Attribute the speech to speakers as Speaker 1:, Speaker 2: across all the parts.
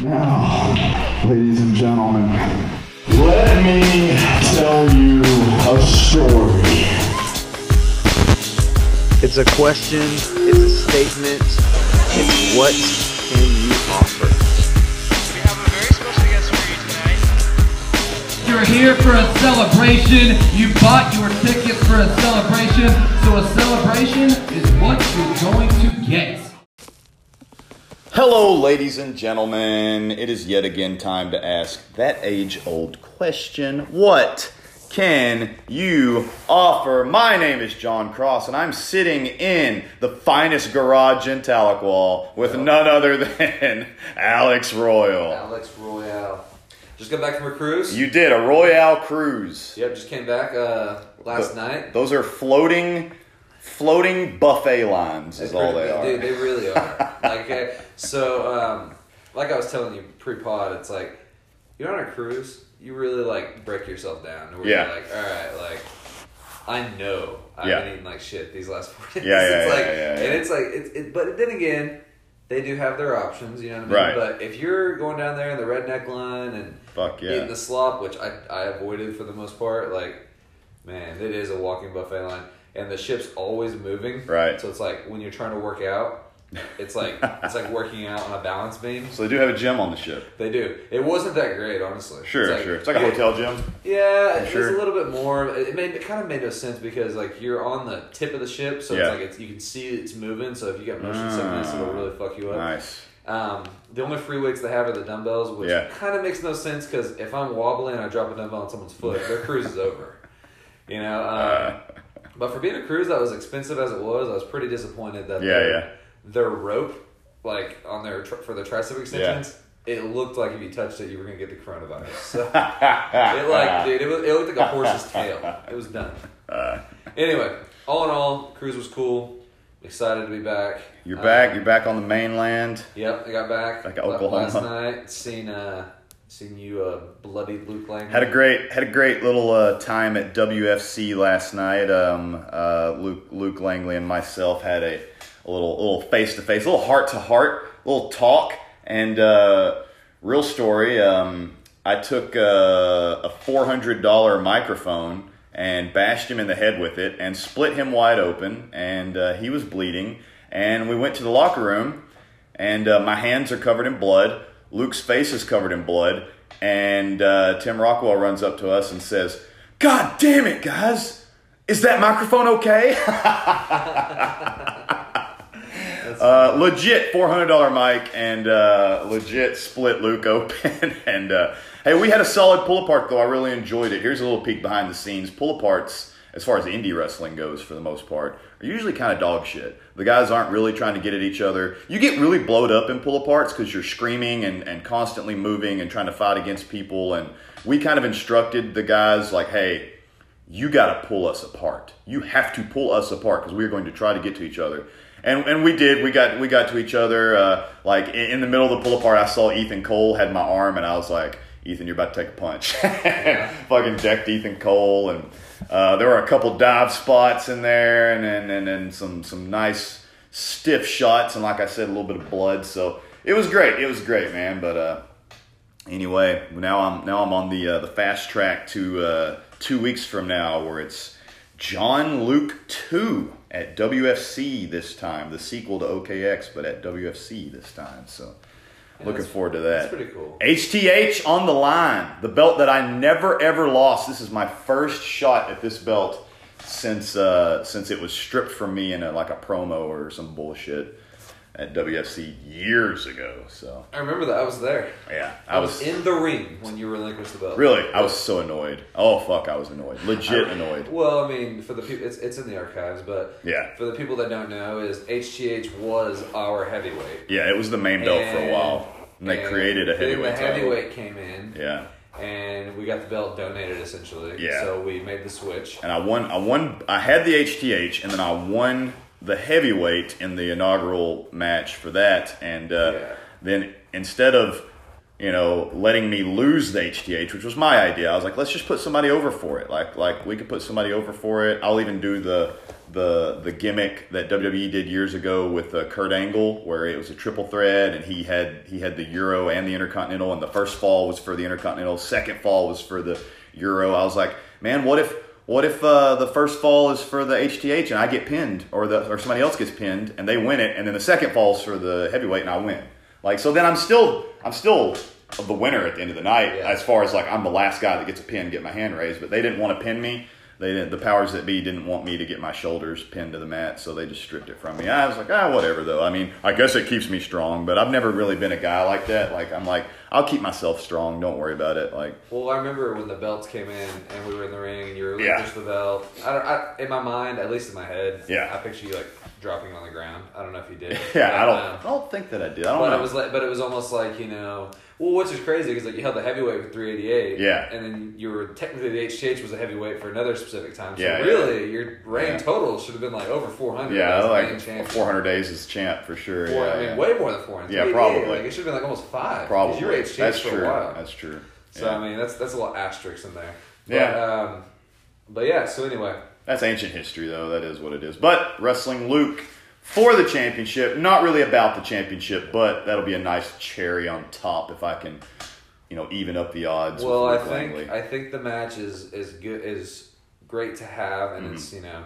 Speaker 1: Now, ladies and gentlemen, let me tell you a story.
Speaker 2: It's a question, it's a statement, it's what can you offer?
Speaker 3: We have a very special guest for you tonight.
Speaker 4: You're here for a celebration. You bought your tickets for a celebration. So a celebration is what you're going to get.
Speaker 5: Hello, ladies and gentlemen. It is yet again time to ask that age old question What can you offer? My name is Jon Cross, and I'm sitting in the finest garage in Tahlequah with none other than Alex Royal.
Speaker 6: Alex Royal. Just got back from a cruise.
Speaker 5: You did a Royale cruise.
Speaker 6: Yep, just came back uh, last night.
Speaker 5: Those are floating, floating buffet lines, is all they are.
Speaker 6: Dude, they really are. like, uh, so, um, like I was telling you pre-pod, it's like you're on a cruise, you really like break yourself down. Where
Speaker 5: Yeah.
Speaker 6: You're like, all right, like I know I've
Speaker 5: Yeah.
Speaker 6: been eating like shit these last four days.
Speaker 5: Yeah, yeah,
Speaker 6: it's
Speaker 5: yeah,
Speaker 6: like,
Speaker 5: yeah, yeah.
Speaker 6: and it's like, it's, it, but then again, they do have their options. You know what I mean?
Speaker 5: Right.
Speaker 6: But if you're going down there in the redneck line and
Speaker 5: Fuck yeah.
Speaker 6: eating the slop, which I, I avoided for the most part. Like, man, it is a walking buffet line, and the ship's always moving.
Speaker 5: Right.
Speaker 6: So it's like when you're trying to work out, it's like it's like working out on a balance beam.
Speaker 5: So they do have a gym on the ship.
Speaker 6: They do. It wasn't that great, honestly.
Speaker 5: Sure,
Speaker 6: like,
Speaker 5: sure. It's like a hotel gym.
Speaker 6: Yeah, it's
Speaker 5: Sure.
Speaker 6: a little bit more. It made it kind of made no sense because like you're on the tip of the ship, so
Speaker 5: Yeah.
Speaker 6: it's like it's, you can see it's moving. So if you got motion sickness, it'll really fuck you up.
Speaker 5: Nice.
Speaker 6: Um, the only free weights they have are the dumbbells, which
Speaker 5: Yeah.
Speaker 6: kind of makes no sense because if I'm wobbling and I drop a dumbbell on someone's foot, their cruise is over. You know. Um,
Speaker 5: Uh,
Speaker 6: but for being a cruise that was expensive as it was, I was pretty disappointed that
Speaker 5: Yeah,
Speaker 6: their,
Speaker 5: yeah.
Speaker 6: their rope, like on their for the tricep extensions, it looked like if you touched it, you were gonna get the coronavirus. So it like, dude, it, was, it looked like a horse's tail. It was done.
Speaker 5: Uh,
Speaker 6: Anyway, all in all, cruise was cool. Excited to be back.
Speaker 5: You're back. You're back on the mainland.
Speaker 6: Yep, I got back
Speaker 5: Back
Speaker 6: la-
Speaker 5: Oklahoma.
Speaker 6: last night. Seen uh, seen you uh, bloody Luke Lang.
Speaker 5: Had a great had a great little uh, time at WFC last night. Um, uh, Luke Luke Langley and myself had a, a little little face to face, a little heart to heart, little talk, and uh, real story. Um, I took uh, a four hundred dollar microphone and bashed him in the head with it and split him wide open, and uh, he was bleeding. And we went to the locker room, and uh, my hands are covered in blood. Luke's face is covered in blood, and uh, Tim Rockwell runs up to us and says, "God damn it, guys! Is that microphone okay?" uh, legit four hundred dollar mic, and uh, legit split Luke open. and uh, hey, we had a solid pull apart though. I really enjoyed it. Here's a little peek behind the scenes. Pull aparts, as far as indie wrestling goes, for the most part, are usually kind of dog shit. The guys aren't really trying to get at each other. You get really blowed up in pull aparts because you're screaming and, and constantly moving and trying to fight against people. And we kind of instructed the guys like, hey, you got to pull us apart. You have to pull us apart because we're going to try to get to each other. And, and we did. We got we got to each other. Uh, like in, in the middle of the pull apart, I saw Ethan Cole had my arm, and I was like, "Ethan, you're about to take a punch." Fucking decked Ethan Cole, and uh, there were a couple dive spots in there, and and, and and some some nice stiff shots, and like I said, a little bit of blood. So it was great. It was great, man. But uh, anyway, now I'm now I'm on the uh, the fast track to uh, two weeks from now, where it's Jon Luke two at WFC this time, the sequel to OKX, but at WFC this time. So looking forward to that.
Speaker 6: That's pretty cool.
Speaker 5: HTH on the line, the belt that I never ever lost. This is my first shot at this belt since uh, since it was stripped from me in a, like a promo or some bullshit at WFC years ago. So
Speaker 6: I remember that I was there.
Speaker 5: yeah,
Speaker 6: I was in the ring when you relinquished the belt.
Speaker 5: really I was so annoyed. Oh fuck, I was annoyed, legit annoyed.
Speaker 6: Well, I mean, for the people, it's, it's in the archives, but
Speaker 5: Yeah.
Speaker 6: for the people that don't know, is HGH was our heavyweight.
Speaker 5: Yeah, it was the main belt for a while, and they created a heavyweight.
Speaker 6: The
Speaker 5: title.
Speaker 6: heavyweight came in,
Speaker 5: Yeah.
Speaker 6: and we got the belt donated essentially.
Speaker 5: Yeah.
Speaker 6: So we made the switch.
Speaker 5: and I won. I won. I had the HTH, and then I won the heavyweight in the inaugural match for that. And uh,
Speaker 6: Yeah.
Speaker 5: then instead of you know, letting me lose the HTH, which was my idea. I was like, let's just put somebody over for it. Like, like we could put somebody over for it. I'll even do the the the gimmick that WWE did years ago with uh, Kurt Angle, where it was a triple threat, and he had he had the Euro and the Intercontinental, and the first fall was for the Intercontinental, second fall was for the Euro. I was like, man, what if what if uh, the first fall is for the HTH and I get pinned, or the or somebody else gets pinned and they win it, and then the second falls for the heavyweight and I win? Like, so then I'm still I'm still the winner at the end of the night
Speaker 6: Yeah.
Speaker 5: as far as like I'm the last guy that gets a pin, get my hand raised. But they didn't want to pin me. They didn't. The powers that be didn't want me to get my shoulders pinned to the mat, so they just stripped it from me. I was like, ah, whatever. Though I mean, I guess it keeps me strong, but I've never really been a guy like that. Like I'm like, I'll keep myself strong. Don't worry about it. Like,
Speaker 6: Well, I remember when the belts came in and we were in the ring and you were
Speaker 5: Yeah.
Speaker 6: the belt. I don't. I, in my mind, at least in my head,
Speaker 5: Yeah.
Speaker 6: I picture you like dropping on the ground. I don't know if you did.
Speaker 5: yeah, I don't.
Speaker 6: Um,
Speaker 5: I don't think that I did. I don't
Speaker 6: But
Speaker 5: know.
Speaker 6: it was like, but it was almost like you know, well, which is crazy because like you held the heavyweight for 388,
Speaker 5: Yeah.
Speaker 6: and then you were technically the HTH was a heavyweight for another specific time. So
Speaker 5: Yeah, yeah.
Speaker 6: really, your reign
Speaker 5: Yeah.
Speaker 6: total should have been like over 400.
Speaker 5: yeah, like
Speaker 6: champion.
Speaker 5: 400 days is champ for sure.
Speaker 6: Four-
Speaker 5: yeah,
Speaker 6: I mean,
Speaker 5: yeah.
Speaker 6: way more than 400.
Speaker 5: Yeah, probably.
Speaker 6: Like it should have been like almost five.
Speaker 5: Probably.
Speaker 6: You were HTH
Speaker 5: That's
Speaker 6: for
Speaker 5: true.
Speaker 6: a while.
Speaker 5: That's true.
Speaker 6: So I mean, that's that's a little asterisks in there. But,
Speaker 5: Yeah.
Speaker 6: Um, but yeah. So anyway,
Speaker 5: That's ancient history, though. That is what it is. But wrestling Luke for the championship, not really about the championship, but that'll be a nice cherry on top if I can, you know, even up the odds.
Speaker 6: well, I think
Speaker 5: Langley.
Speaker 6: I think the match is is good is great to have, and
Speaker 5: Mm-hmm.
Speaker 6: it's you know.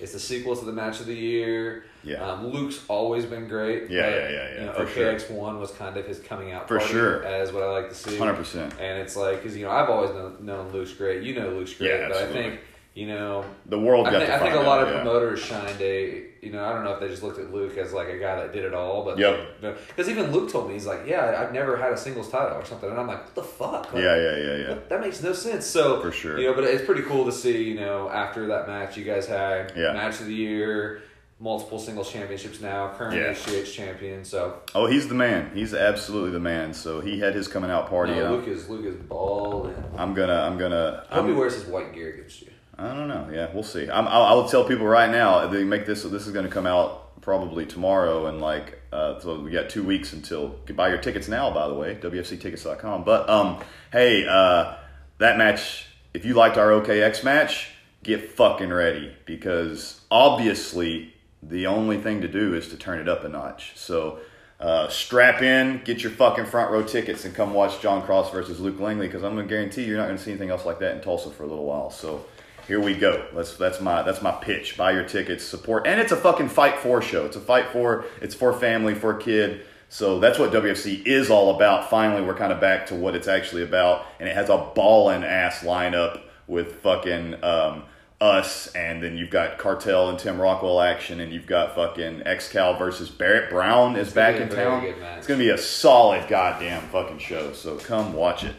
Speaker 6: It's the sequel to the match of the year.
Speaker 5: Yeah.
Speaker 6: Um, Luke's always been great.
Speaker 5: Yeah,
Speaker 6: but,
Speaker 5: yeah, yeah, yeah,
Speaker 6: You know,
Speaker 5: for sure.
Speaker 6: OKX one was kind of his coming out
Speaker 5: For
Speaker 6: party,
Speaker 5: sure.
Speaker 6: as what I like to see.
Speaker 5: 100%.
Speaker 6: And it's like because you know I've always known, known Luke's great. You know Luke's great,
Speaker 5: Yeah,
Speaker 6: but I think you know
Speaker 5: the world
Speaker 6: I
Speaker 5: got
Speaker 6: think, I think a lot
Speaker 5: out,
Speaker 6: of
Speaker 5: yeah.
Speaker 6: promoters shined a you know I don't know if they just looked at Luke as like a guy that did it all, but
Speaker 5: Yep.
Speaker 6: because even Luke told me he's like yeah I've never had a singles title or something, and I'm like what the fuck Like,
Speaker 5: Yeah, yeah, yeah, yeah.
Speaker 6: what- that makes no sense. So
Speaker 5: For sure.
Speaker 6: you know, but it's pretty cool to see you know after that match you guys had
Speaker 5: Yeah.
Speaker 6: match of the year, multiple singles championships now, current
Speaker 5: Yeah.
Speaker 6: HGH champion. So
Speaker 5: Oh, he's the man. He's absolutely the man. So he had his coming out party.
Speaker 6: no, Luke is Luke is balling.
Speaker 5: I'm gonna, I'm gonna.
Speaker 6: I hope he
Speaker 5: I'm,
Speaker 6: wears his white gear against you.
Speaker 5: I don't know. Yeah, we'll see. I'm, I'll, I'll tell people right now. They make this. This is going to come out probably tomorrow, and like, uh, so we got two weeks until. Buy your tickets now, by the way, WFCtickets.com. But um, hey, uh, that match. If you liked our OKX match, get fucking ready because obviously the only thing to do is to turn it up a notch. So. Uh, strap in, get your fucking front row tickets, and come watch Jon Cross versus Luke Langley because I'm gonna guarantee you're not gonna see anything else like that in Tulsa for a little while. So here we go. Let's that's my that's my pitch. Buy your tickets, support, and it's a fucking fight for show. It's a fight for it's for family, for a kid. So that's what WFC is all about. Finally, we're kind of back to what it's actually about, and it has a ballin' ass lineup with fucking um, us, and then you've got Cartel and Tim Rockwell action, and you've got fucking Excal versus Barrett Brown is
Speaker 6: gonna
Speaker 5: back in town. It's gonna be a solid goddamn fucking show. So come watch it.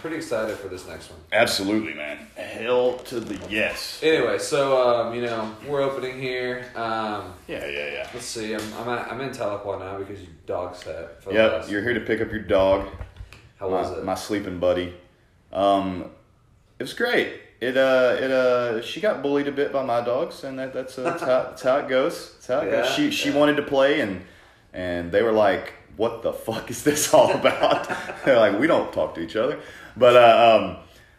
Speaker 6: Yeah, pretty excited for this next one.
Speaker 5: Absolutely, man. Hell to the yes.
Speaker 6: Anyway, so um, you know we're opening here. Um,
Speaker 5: Yeah, yeah, yeah.
Speaker 6: let's see. I'm I'm, at, I'm in Tahlequah now because you dog sat. For
Speaker 5: Yep, you're here to pick up your dog,
Speaker 6: How was
Speaker 5: my,
Speaker 6: it?
Speaker 5: my sleeping buddy. Um, it was great. It uh, it uh, she got bullied a bit by my dogs, and that that's, uh, that's how that's how it goes. That's how it goes. She she
Speaker 6: yeah.
Speaker 5: wanted to play, and and they were like, "What the fuck is this all about?" They're like, "We don't talk to each other," but uh, um.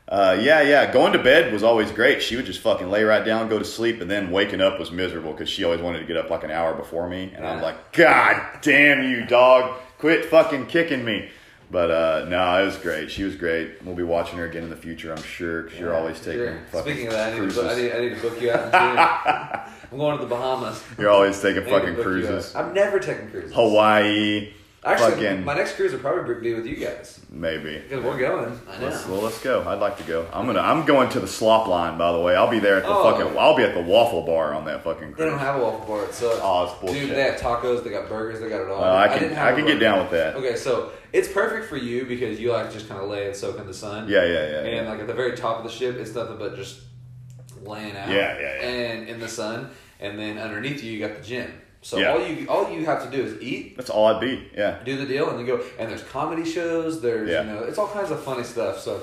Speaker 5: Uh, yeah, yeah. Going to bed was always great. She would just fucking lay right down, go to sleep, and then waking up was miserable because she always wanted to get up like an hour before me. And I'm like, God damn you, dog! Quit fucking kicking me. But uh, no, it was great. She was great. We'll be watching her again in the future, I'm sure, because you're always taking.
Speaker 6: Sure.
Speaker 5: fucking
Speaker 6: Speaking of that, I need, book, I, need, I need, to book you out. I'm going to the Bahamas.
Speaker 5: You're always taking
Speaker 6: I need to
Speaker 5: fucking cruises.
Speaker 6: I've never taken cruises.
Speaker 5: Hawaii,
Speaker 6: Actually,
Speaker 5: fucking
Speaker 6: my next cruise will probably be with you guys
Speaker 5: maybe.
Speaker 6: because we're going. I know.
Speaker 5: Let's, well, let's go. I'd like to go. I'm gonna. I'm going to the slop line. By the way, I'll be there at the
Speaker 6: Oh.
Speaker 5: fucking. I'll be at the waffle bar on that fucking
Speaker 6: They don't have a waffle bar. It sucks.
Speaker 5: Oh, it's bullshit.
Speaker 6: Dude, they have tacos. They got burgers. They got it all.
Speaker 5: Uh, I can.
Speaker 6: didn't
Speaker 5: I, can get down with that.
Speaker 6: Okay, so it's perfect for you because you like to just kind of lay and soak in the sun.
Speaker 5: Yeah, yeah, yeah.
Speaker 6: And
Speaker 5: yeah.
Speaker 6: like at the very top of the ship, it's nothing but just laying out.
Speaker 5: Yeah, yeah, yeah.
Speaker 6: And in the sun, and then underneath you, you got the gym. So
Speaker 5: Yeah.
Speaker 6: all you all you have to do is eat,
Speaker 5: That's all I'd be. Yeah.
Speaker 6: do the deal, and then go. And there's comedy shows. There's
Speaker 5: Yeah.
Speaker 6: you know, it's all kinds of funny stuff. So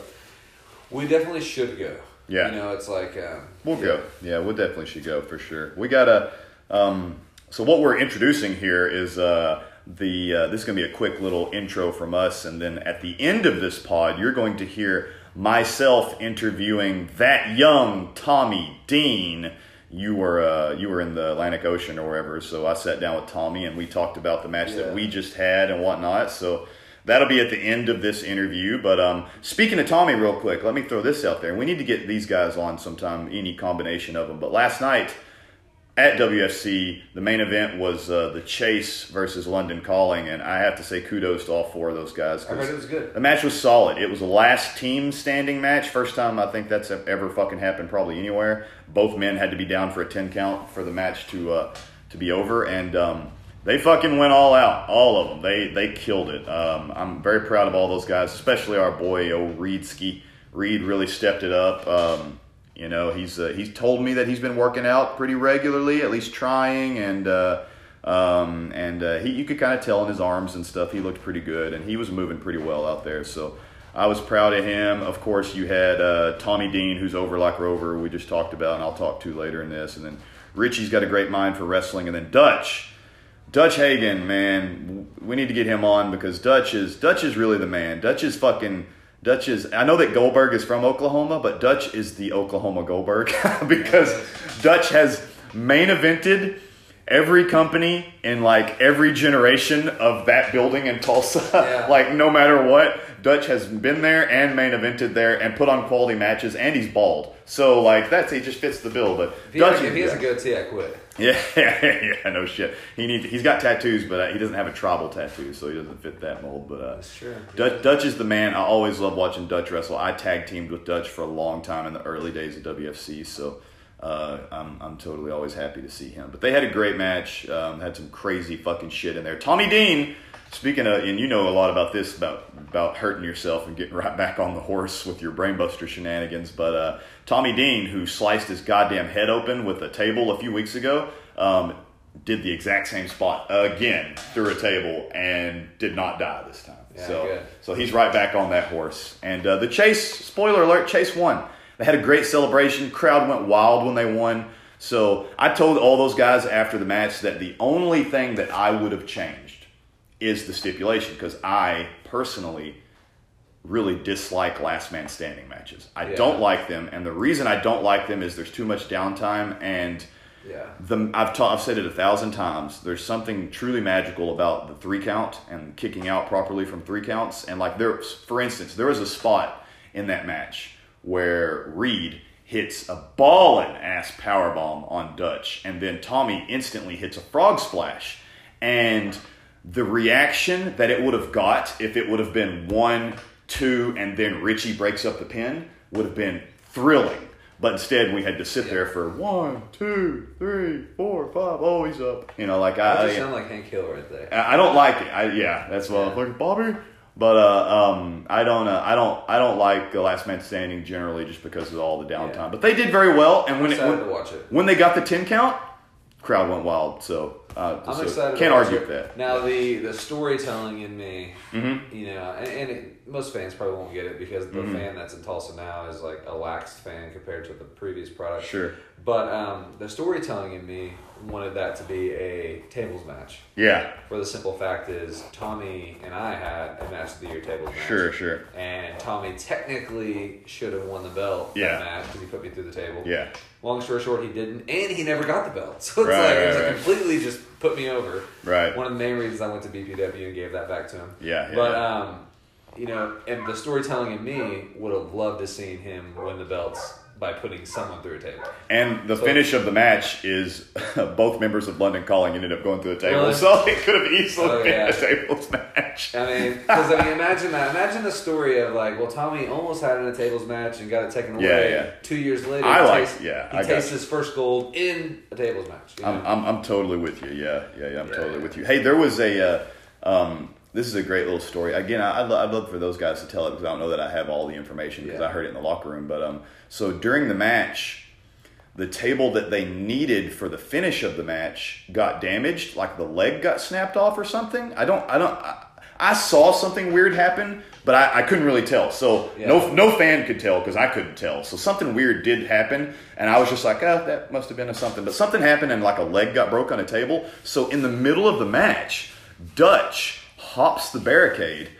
Speaker 6: we definitely should go.
Speaker 5: Yeah.
Speaker 6: You know, it's like um,
Speaker 5: We'll go. Yeah, we definitely should go for sure. We got to. Um, so what we're introducing here is uh, the uh, this is going to be a quick little intro from us, and then at the end of this pod, you're going to hear myself interviewing that young Tommy Dean. You were uh, you were in the Atlantic Ocean or wherever, so I sat down with Tommy and we talked about the match
Speaker 6: Yeah.
Speaker 5: that we just had and whatnot. So that'll be at the end of this interview. But um, speaking to Tommy, real quick, let me throw this out there. We need to get these guys on sometime, any combination of them. But last night at WFC, the main event was uh, the Chase versus London Calling, and I have to say kudos to all four of those guys.
Speaker 6: I heard it was good.
Speaker 5: The match was solid. It was a last team standing match. First time I think that's ever fucking happened probably anywhere. Both men had to be down for a ten count for the match to uh, to be over, and um, they fucking went all out. All of them. They they killed it. Um, I'm very proud of all those guys, especially our boy O Reedski. Reed really stepped it up. Um, you know, he's uh, he's told me that he's been working out pretty regularly, at least trying, and uh, um, and uh, he you could kind of tell in his arms and stuff he looked pretty good, and he was moving pretty well out there. So I was proud of him. Of course, you had uh, Tommy Dean, who's over like Rover, we just talked about, and I'll talk to later in this, and then Richie's got a great mind for wrestling, and then Dutch. Dutch Hagen, man, we need to get him on because Dutch is Dutch is really the man. Dutch is fucking Dutch is. I know that Goldberg is from Oklahoma, but Dutch is the Oklahoma Goldberg because Dutch has main evented every company in like every generation of that building in Tulsa.
Speaker 6: Yeah.
Speaker 5: like no matter what, Dutch has been there and main evented there and put on quality matches, and he's bald. So like that's he just fits the bill. But
Speaker 6: If he,
Speaker 5: Dutch,
Speaker 6: if he has a goatee, I quit.
Speaker 5: yeah, yeah, no shit. He needs. He's got tattoos, but uh, he doesn't have a tribal tattoo, so he doesn't fit that mold. But uh,
Speaker 6: That's true.
Speaker 5: Dutch, Dutch is the man. I always love watching Dutch wrestle. I tag teamed with Dutch for a long time in the early days of WFC, so uh, I'm I'm totally always happy to see him. But they had a great match. Um, had some crazy fucking shit in there. Tommy Dean. Speaking of, and you know a lot about this about about hurting yourself and getting right back on the horse with your brainbuster shenanigans. But uh, Tommy Dean, who sliced his goddamn head open with a table a few weeks ago, um, did the exact same spot again through a table and did not die this time.
Speaker 6: Yeah,
Speaker 5: so,
Speaker 6: good.
Speaker 5: so he's right back on that horse. And uh, the Chase, spoiler alert, Chase won. They had a great celebration. Crowd went wild when they won. So I told all those guys after the match that the only thing that I would have changed is the stipulation because I personally really dislike last man standing matches. I
Speaker 6: Yeah.
Speaker 5: don't like them, and the reason I don't like them is there's too much downtime and
Speaker 6: Yeah.
Speaker 5: the I've ta- I've said it a thousand times. There's something truly magical about the three count and kicking out properly from three counts. And like there, for instance, there was a spot in that match where Reed hits a ballin' ass power bomb on Dutch, and then Tommy instantly hits a frog splash, and the reaction that it would have got if it would have been one, two, and then Richie breaks up the pin would have been thrilling. But instead, we had to sit there for one, two, three, four, five. Oh, he's up. You know, like
Speaker 6: That
Speaker 5: I,
Speaker 6: just
Speaker 5: I,
Speaker 6: sound like Hank Hill right there.
Speaker 5: I don't like it. I, yeah, that's what I'm
Speaker 6: Yeah.
Speaker 5: like, Bobby. But uh, um, I don't, uh, I don't, I don't like the last man standing generally just because of all the downtime.
Speaker 6: Yeah.
Speaker 5: But they did very well, and when it, when,
Speaker 6: to watch it.
Speaker 5: when they got the ten count, crowd went wild. So, uh,
Speaker 6: I'm
Speaker 5: so
Speaker 6: excited.
Speaker 5: Can't argue
Speaker 6: it.
Speaker 5: with that.
Speaker 6: Now the the storytelling in me,
Speaker 5: Mhm.
Speaker 6: you know, and, and it, most fans probably won't get it because
Speaker 5: Mm-hmm.
Speaker 6: the fan that's in Tulsa now is like a laxed fan compared to the previous product.
Speaker 5: Sure.
Speaker 6: But um, the storytelling in me wanted that to be a tables match.
Speaker 5: Yeah.
Speaker 6: For the simple fact is, Tommy and I had a match of the year tables match.
Speaker 5: Sure. Sure.
Speaker 6: And Tommy technically should have won the belt
Speaker 5: Yeah.
Speaker 6: that match because he put me through the table.
Speaker 5: Yeah.
Speaker 6: Long story short, he didn't, and he never got the belt. So it's
Speaker 5: Right,
Speaker 6: like it was
Speaker 5: right,
Speaker 6: like
Speaker 5: right.
Speaker 6: completely just put me over.
Speaker 5: Right.
Speaker 6: One of the main reasons I went to BPW and gave that back to him.
Speaker 5: Yeah, yeah,
Speaker 6: but um, you know, and the storytelling in me would have loved to seen him win the belts by putting someone through a table.
Speaker 5: And the
Speaker 6: So-
Speaker 5: finish of the match is both members of London Calling ended up going through the table,
Speaker 6: Really?
Speaker 5: so it could have easily
Speaker 6: Oh,
Speaker 5: been
Speaker 6: yeah.
Speaker 5: a tables match.
Speaker 6: I mean, because I mean, imagine that. Imagine the story of like, well, Tommy almost had it in a tables match and got it taken away.
Speaker 5: Yeah, yeah.
Speaker 6: Two years later,
Speaker 5: I like-
Speaker 6: tastes-
Speaker 5: yeah,
Speaker 6: he
Speaker 5: I
Speaker 6: tastes his first gold in a tables match. you know?
Speaker 5: I'm, I'm, I'm totally with you. Yeah, yeah, yeah. I'm
Speaker 6: Yeah,
Speaker 5: totally with you. Hey, there was a. Uh, um, this is a great little story. Again, I, I'd, lo- I'd love for those guys to tell it because I don't know that I have all the information because
Speaker 6: Yeah.
Speaker 5: I heard it in the locker room. But um, so during the match, the table that they needed for the finish of the match got damaged, like the leg got snapped off or something. I don't. I don't. I, I saw something weird happen, but I, I couldn't really tell. So no
Speaker 6: Yeah.
Speaker 5: no fan could tell because I couldn't tell. So something weird did happen, and I was just like, oh, that must have been a something. But something happened, and like a leg got broke on a table. So in the middle of the match, Dutch hops the barricade,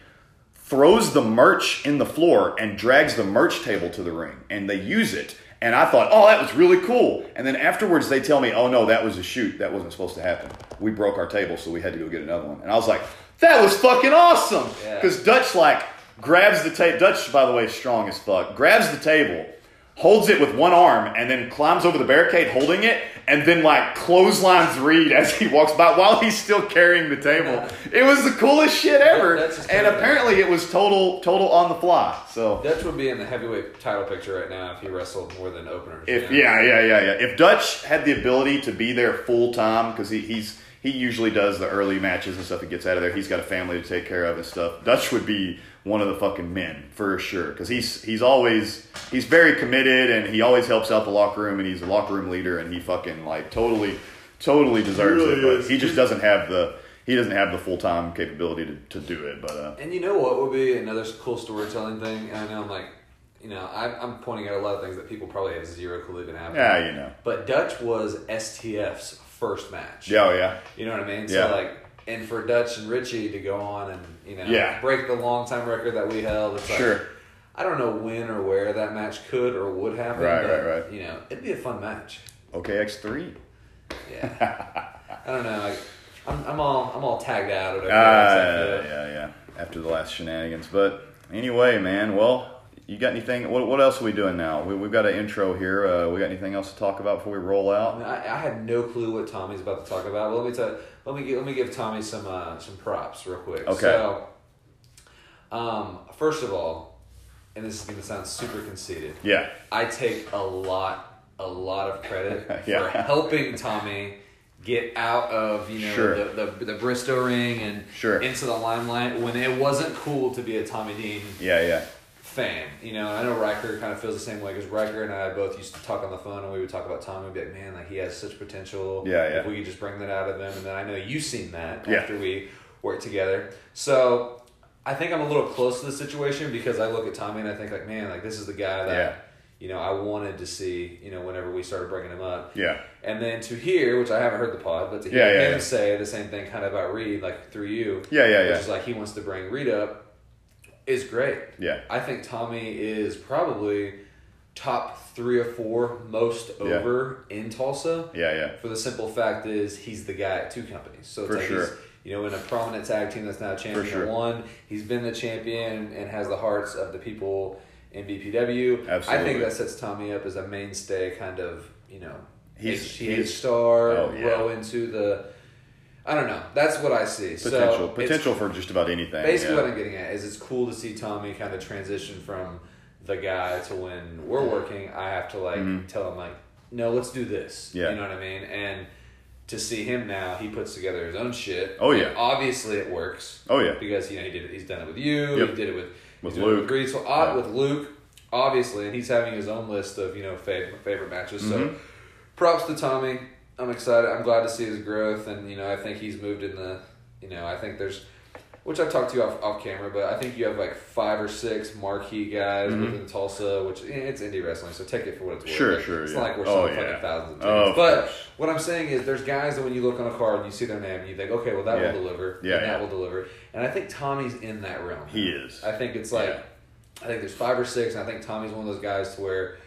Speaker 5: throws the merch in the floor, and drags the merch table to the ring, and they use it. And I thought, oh, that was really cool. And then afterwards, they tell me, oh no, that was a shoot. That wasn't supposed to happen. We broke our table, so we had to go get another one. And I was like, that was fucking awesome.
Speaker 6: Yeah.
Speaker 5: Because Dutch like grabs the table. Dutch, by the way, is strong as fuck. Grabs the table, holds it with one arm, and then climbs over the barricade holding it, and then like clotheslines Reed as he walks by while he's still carrying the table. It was the coolest shit ever. And apparently, it was total total on the fly. So
Speaker 6: Dutch would be in the heavyweight title picture right now if he wrestled more than openers.
Speaker 5: if yeah yeah yeah yeah if Dutch had the ability to be there full time because he, he's he usually does the early matches and stuff. He gets out of there. He's got a family to take care of and stuff. Dutch would be one of the fucking men for sure because he's he's always he's very committed and he always helps out the locker room and he's a locker room leader and he fucking like totally totally deserves
Speaker 1: really
Speaker 5: it. But
Speaker 1: is.
Speaker 5: he just doesn't have the he doesn't have the full time capability to, to do it. But uh,
Speaker 6: And you know what would be another cool storytelling thing? And I know I'm like, you know, I'm, I'm pointing out a lot of things that people probably have zero clue even happening.
Speaker 5: yeah, you know,
Speaker 6: But Dutch was STF's first match.
Speaker 5: yeah, oh, yeah,
Speaker 6: You know what I mean?
Speaker 5: Yeah.
Speaker 6: So like, and for Dutch and Richie to go on and you know
Speaker 5: Yeah.
Speaker 6: break the long time record that we held, it's like,
Speaker 5: Sure.
Speaker 6: I don't know when or where that match could or would happen.
Speaker 5: Right,
Speaker 6: but,
Speaker 5: right, right.
Speaker 6: You know, it'd be a fun match.
Speaker 5: OKX three.
Speaker 6: Yeah. I don't know. Like, I'm, I'm all I'm all tagged out. Or
Speaker 5: Ah,
Speaker 6: whatever.
Speaker 5: yeah, yeah. After the last shenanigans, but anyway, man. Well, you got anything? What, what else are we doing now? We, we've got an intro here. Uh, we got anything else to talk about before we roll out?
Speaker 6: I, I had no clue what Tommy's about to talk about. Well, let me tell. Let me give, let me give Tommy some uh, some props real quick.
Speaker 5: Okay.
Speaker 6: So, um, first of all, and this is going to sound super conceited.
Speaker 5: Yeah,
Speaker 6: I take a lot, a lot of credit
Speaker 5: Yeah.
Speaker 6: for helping Tommy get out of you know
Speaker 5: Sure.
Speaker 6: the, the the Bristow ring and
Speaker 5: Sure.
Speaker 6: into the limelight when it wasn't cool to be a Tommy Dean
Speaker 5: yeah, yeah.
Speaker 6: Fan. You know, I know Riker kind of feels the same way because Riker and I both used to talk on the phone and we would talk about Tommy and be like, man, like he has such potential.
Speaker 5: Yeah, yeah.
Speaker 6: If we could just bring that out of him. And then I know you've seen that
Speaker 5: Yeah.
Speaker 6: after we worked together. So I think I'm a little close to the situation because I look at Tommy and I think like, man, like this is the guy that,
Speaker 5: Yeah.
Speaker 6: you know, I wanted to see, you know, whenever we started bringing him up.
Speaker 5: Yeah.
Speaker 6: And then to hear, which I haven't heard the pod, but to hear
Speaker 5: Yeah,
Speaker 6: him say the same thing kind of about Reed, like through you.
Speaker 5: Yeah, yeah,
Speaker 6: Which
Speaker 5: yeah.
Speaker 6: is like he wants to bring Reed up is great.
Speaker 5: Yeah.
Speaker 6: I think Tommy is probably top three or four most
Speaker 5: Yeah.
Speaker 6: over in Tulsa.
Speaker 5: Yeah, yeah.
Speaker 6: For the simple fact is he's the guy at two companies. So it's
Speaker 5: For
Speaker 6: like
Speaker 5: sure.
Speaker 6: he's you know in a prominent tag team that's now champion
Speaker 5: sure.
Speaker 6: one. He's been the champion and has the hearts of the people in BPW.
Speaker 5: Absolutely.
Speaker 6: I think that sets Tommy up as a mainstay kind of you know
Speaker 5: He's-
Speaker 6: HGH
Speaker 5: he's-
Speaker 6: star
Speaker 5: Oh, yeah.
Speaker 6: grow into the. I don't know. That's what I see.
Speaker 5: Potential,
Speaker 6: so
Speaker 5: potential for just about anything.
Speaker 6: Basically,
Speaker 5: yeah.
Speaker 6: what I'm getting at is it's cool to see Tommy kind of transition from the guy to when we're working, I have to like tell him like, no, let's do this.
Speaker 5: Mm-hmm. Yeah.
Speaker 6: You know what I mean? And to see him now, he puts together his own shit.
Speaker 5: Oh, yeah.
Speaker 6: Obviously, it works.
Speaker 5: Oh, yeah.
Speaker 6: Because you know he did it. He's done it with you.
Speaker 5: Yep.
Speaker 6: He did it with
Speaker 5: With
Speaker 6: he's doing it
Speaker 5: Luke.
Speaker 6: With, so, uh,
Speaker 5: Yeah.
Speaker 6: with Luke, obviously, and he's having his own list of you know favorite favorite matches. So,
Speaker 5: Mm-hmm.
Speaker 6: props to Tommy. I'm excited. I'm glad to see his growth, and you know, I think he's moved in the, you know, I think there's, which I've talked to you off, off camera, but I think you have like five or six marquee guys within Tulsa, which eh, it's indie wrestling, so take it for what it's worth.
Speaker 5: Mm-hmm. Sure, sure,
Speaker 6: It's
Speaker 5: yeah.
Speaker 6: not like we're
Speaker 5: Oh,
Speaker 6: selling
Speaker 5: yeah.
Speaker 6: thousands of
Speaker 5: Oh,
Speaker 6: tickets.
Speaker 5: of
Speaker 6: but what I'm saying is, there's guys that when you look on a card and you see their name, you think, okay, well that
Speaker 5: Yeah.
Speaker 6: will deliver,
Speaker 5: Yeah,
Speaker 6: and that will deliver, and I think Tommy's in that realm.
Speaker 5: He is.
Speaker 6: I think it's like. I think there's five or six, and I think Tommy's one of those guys to where,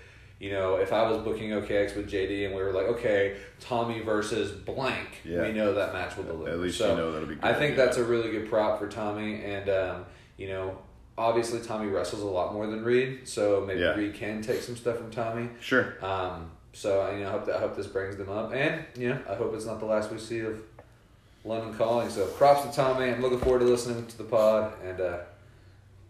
Speaker 6: you know, if I was booking OKX with JD and we were like, okay, Tommy versus blank,
Speaker 5: Yeah.
Speaker 6: we know that match will deliver.
Speaker 5: At least
Speaker 6: So,
Speaker 5: you know that'll be
Speaker 6: I think
Speaker 5: yeah.
Speaker 6: that's a really good prop for Tommy, and um, you know, obviously Tommy wrestles a lot more than Reed, so maybe
Speaker 5: Yeah.
Speaker 6: Reed can take some stuff from Tommy.
Speaker 5: Sure.
Speaker 6: Um, so I you know, I hope that I hope this brings them up, and you know, I hope it's not the last we see of London Calling. So props to Tommy. I'm looking forward to listening to the pod and uh,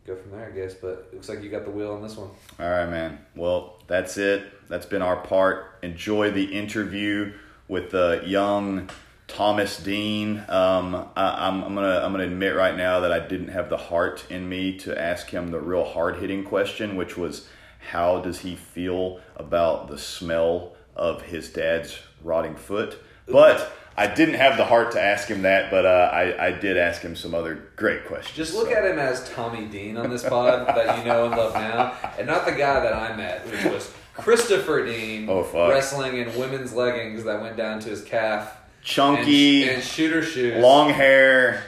Speaker 6: go from there, I guess. But it looks like you got the wheel on this one.
Speaker 5: All right, man. Well, that's it. That's been our part. Enjoy the interview with the young Thomas Dean. Um, I, I'm, I'm gonna I'm gonna admit right now that I didn't have the heart in me to ask him the real hard hitting question, which was, how does he feel about the smell of his dad's rotting foot? But I didn't have the heart to ask him that. But uh, I I did ask him some other great questions.
Speaker 6: Just look
Speaker 5: So-
Speaker 6: at him as Tommy Dean on this pod that you know and love now, and not the guy that I met, which was Christopher Dean,
Speaker 5: Oh, fuck.
Speaker 6: wrestling in women's leggings that went down to his calf,
Speaker 5: chunky.
Speaker 6: and, and shooter shoes.
Speaker 5: long hair,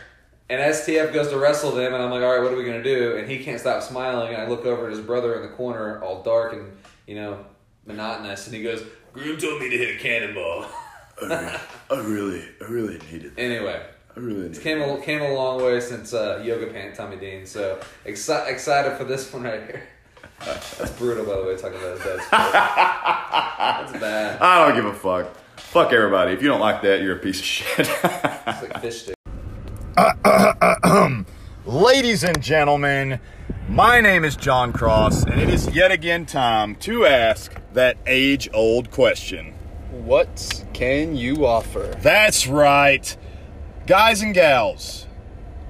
Speaker 6: And STF goes to wrestle them, and I'm like, all right, what are we gonna do? And he can't stop smiling. And I look over at his brother in the corner, all dark and you know monotonous, and he goes, "Groom told me to hit a cannonball."
Speaker 5: I really, I really needed.
Speaker 6: anyway,
Speaker 5: I really needed.
Speaker 6: came a, came a long way since uh, Yoga Pant Tommy Dean. So exci- excited for this one right here. That's brutal, by the way, talking about his dad's. That's bad.
Speaker 5: I don't give a fuck. Fuck everybody. If you don't like that, you're a piece of shit.
Speaker 6: It's like fish stick.
Speaker 5: Ladies and gentlemen, my name is Jon Cross, and it is yet again time to ask that age old question.
Speaker 7: What can you offer?
Speaker 5: That's right. Guys and gals,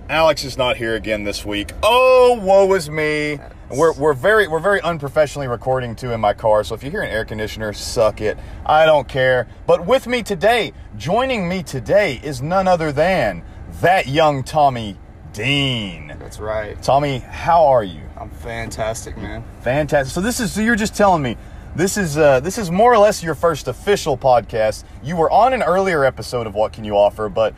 Speaker 5: Alex is not here again this week. Oh, woe is me. We're, we're very we're very unprofessionally recording too in my car, so if you hear an air conditioner, suck it. I don't care. But with me today, joining me today is none other than that young Tommy Dean.
Speaker 7: That's right.
Speaker 5: Tommy, how are you?
Speaker 7: I'm fantastic, man.
Speaker 5: Fantastic. So this is so you're just telling me this is uh, this is more or less your first official podcast. You were on an earlier episode of What Can You Offer, but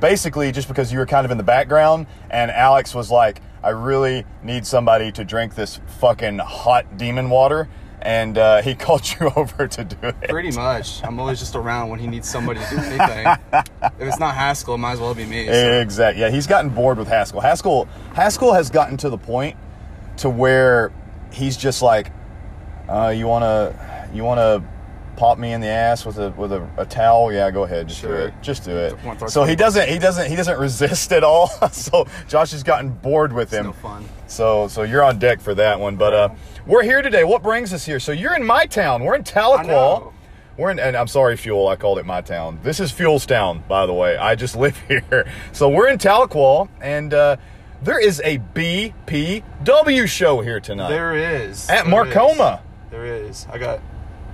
Speaker 5: basically just because you were kind of in the background, and Alex was like, "I really need somebody to drink this fucking hot demon water," and uh, he called you over to do it.
Speaker 7: Pretty much. I'm always just around when he needs somebody to do anything. if it's not Haskell, it might as well be me. so-
Speaker 5: Exactly. Yeah, he's gotten bored with Haskell. Haskell Haskell has gotten to the point to where he's just like, uh, you wanna you wanna pop me in the ass with a with a, a towel? Yeah, go ahead, just do it. Just do it. So he doesn't he doesn't he doesn't resist at all. so Josh has gotten bored with him.
Speaker 7: no.
Speaker 5: So so you're on deck for that one. But uh, we're here today. What brings us here? So you're in my town. We're in Tahlequah. We're in, and I'm sorry, Fuel. I called it my town. This is Fuel's town, by the way. I just live here. So we're in Tahlequah, and uh, there is a BPW show here tonight
Speaker 7: There is.
Speaker 5: at
Speaker 7: There is. There is. I got.